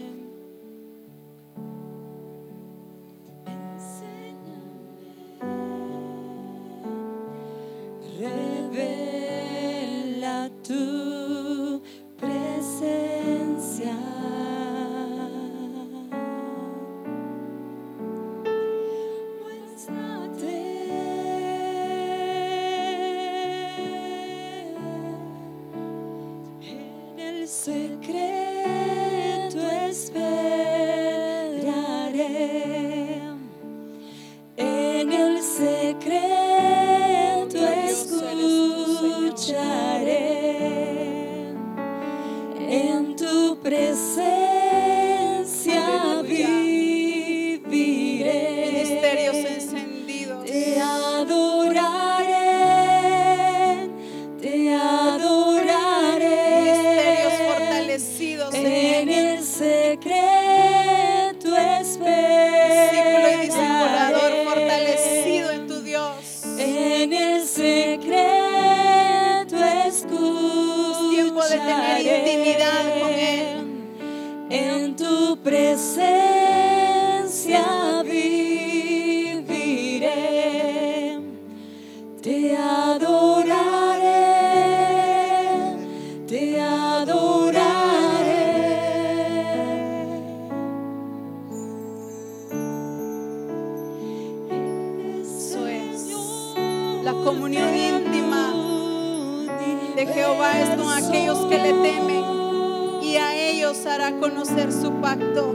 Ellos hará conocer su pacto.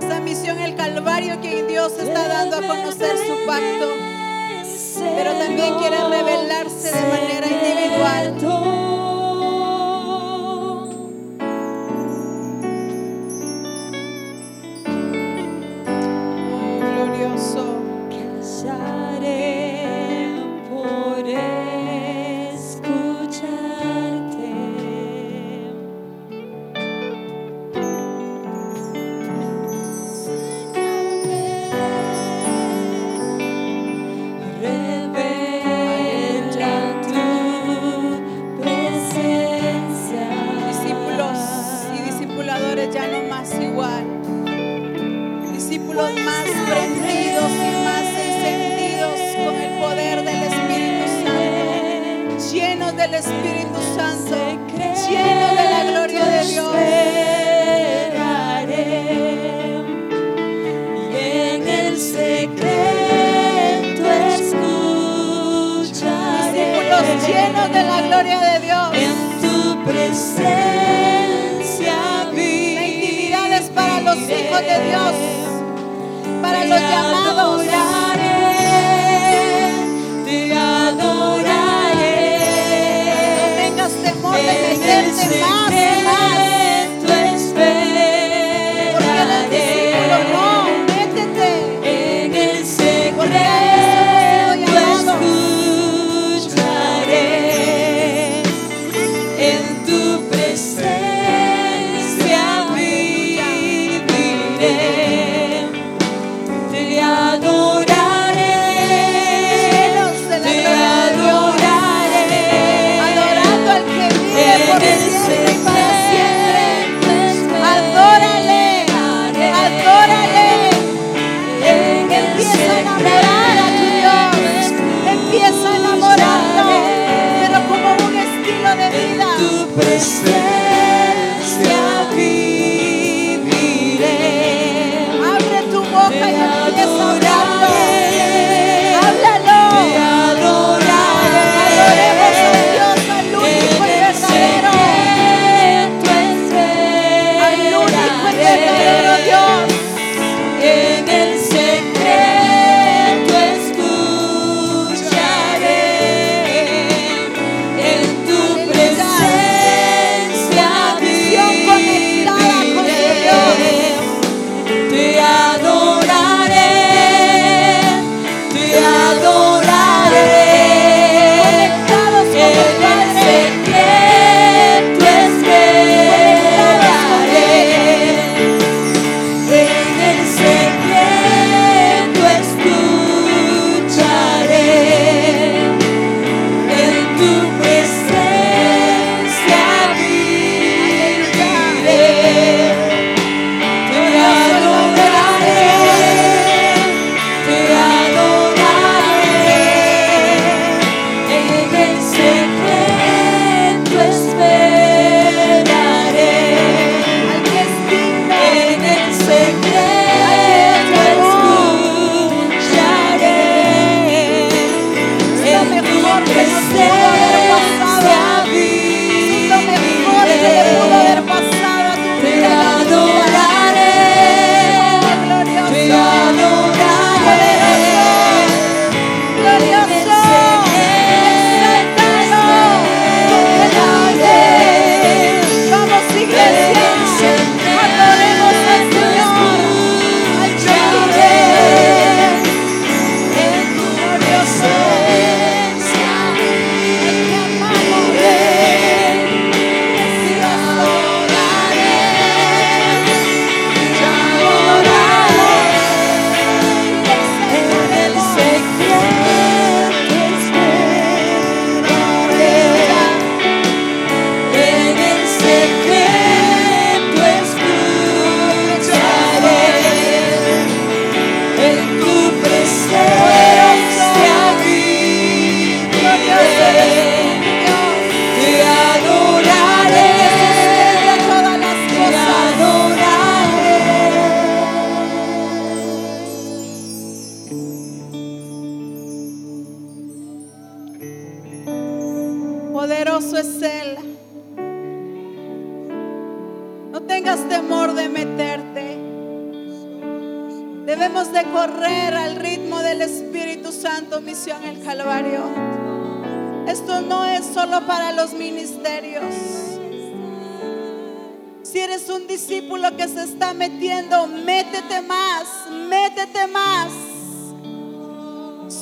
Esa misión, el Calvario que Dios está dando a conocer su pacto, pero también quiere revelarse de manera individual.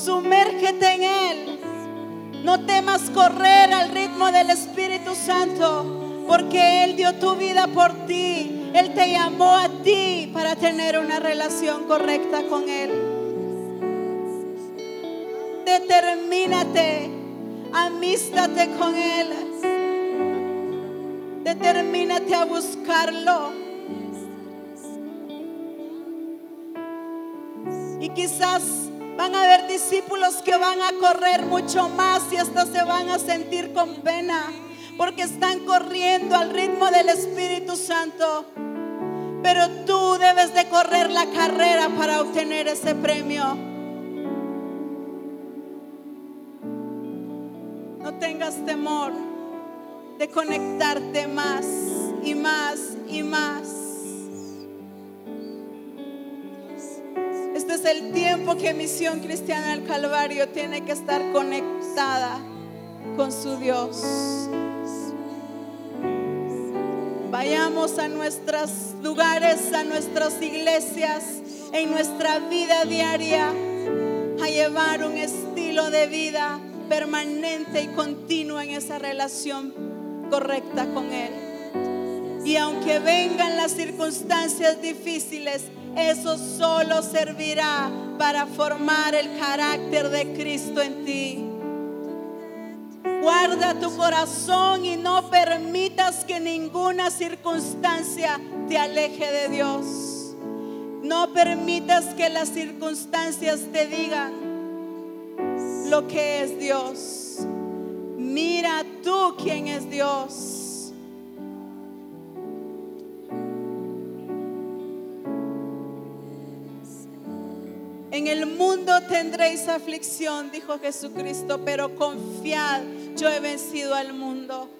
Sumérgete en Él. No temas correr al ritmo del Espíritu Santo, porque Él dio tu vida por ti. Él te llamó a ti para tener una relación correcta con Él. Determínate, amístate con Él. Determínate a buscarlo. Y quizás van a haber discípulos que van a correr mucho más y hasta se van a sentir con pena porque están corriendo al ritmo del Espíritu Santo. Pero tú debes de correr la carrera para obtener ese premio. No tengas temor de conectarte más y más y más. Es el tiempo que Misión Cristiana del Calvario tiene que estar conectada con su Dios. Vayamos a nuestros lugares, a nuestras iglesias, en nuestra vida diaria, a llevar un estilo de vida permanente y continua en esa relación correcta con Él. Y aunque vengan las circunstancias difíciles, eso solo servirá para formar el carácter de Cristo en ti. Guarda tu corazón y no permitas que ninguna circunstancia te aleje de Dios. No permitas que las circunstancias te digan lo que es Dios. Mira tú quién es Dios. En el mundo tendréis aflicción, dijo Jesucristo, pero confiad, yo he vencido al mundo.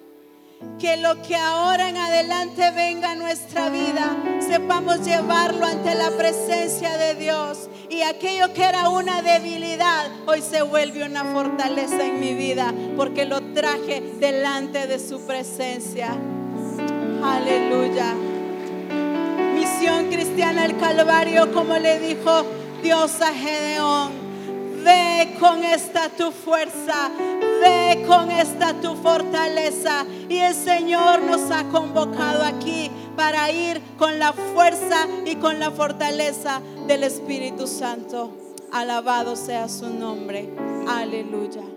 Que lo que ahora en adelante venga a nuestra vida, sepamos llevarlo ante la presencia de Dios. Y aquello que era una debilidad, hoy se vuelve una fortaleza en mi vida, porque lo traje delante de su presencia. Aleluya. Misión cristiana el Calvario, como le dijo Dios a Gedeón. Ve con esta tu fuerza, ve con esta tu fortaleza. Y el Señor nos ha convocado aquí para ir con la fuerza y con la fortaleza del Espíritu Santo. Alabado sea su nombre. Aleluya.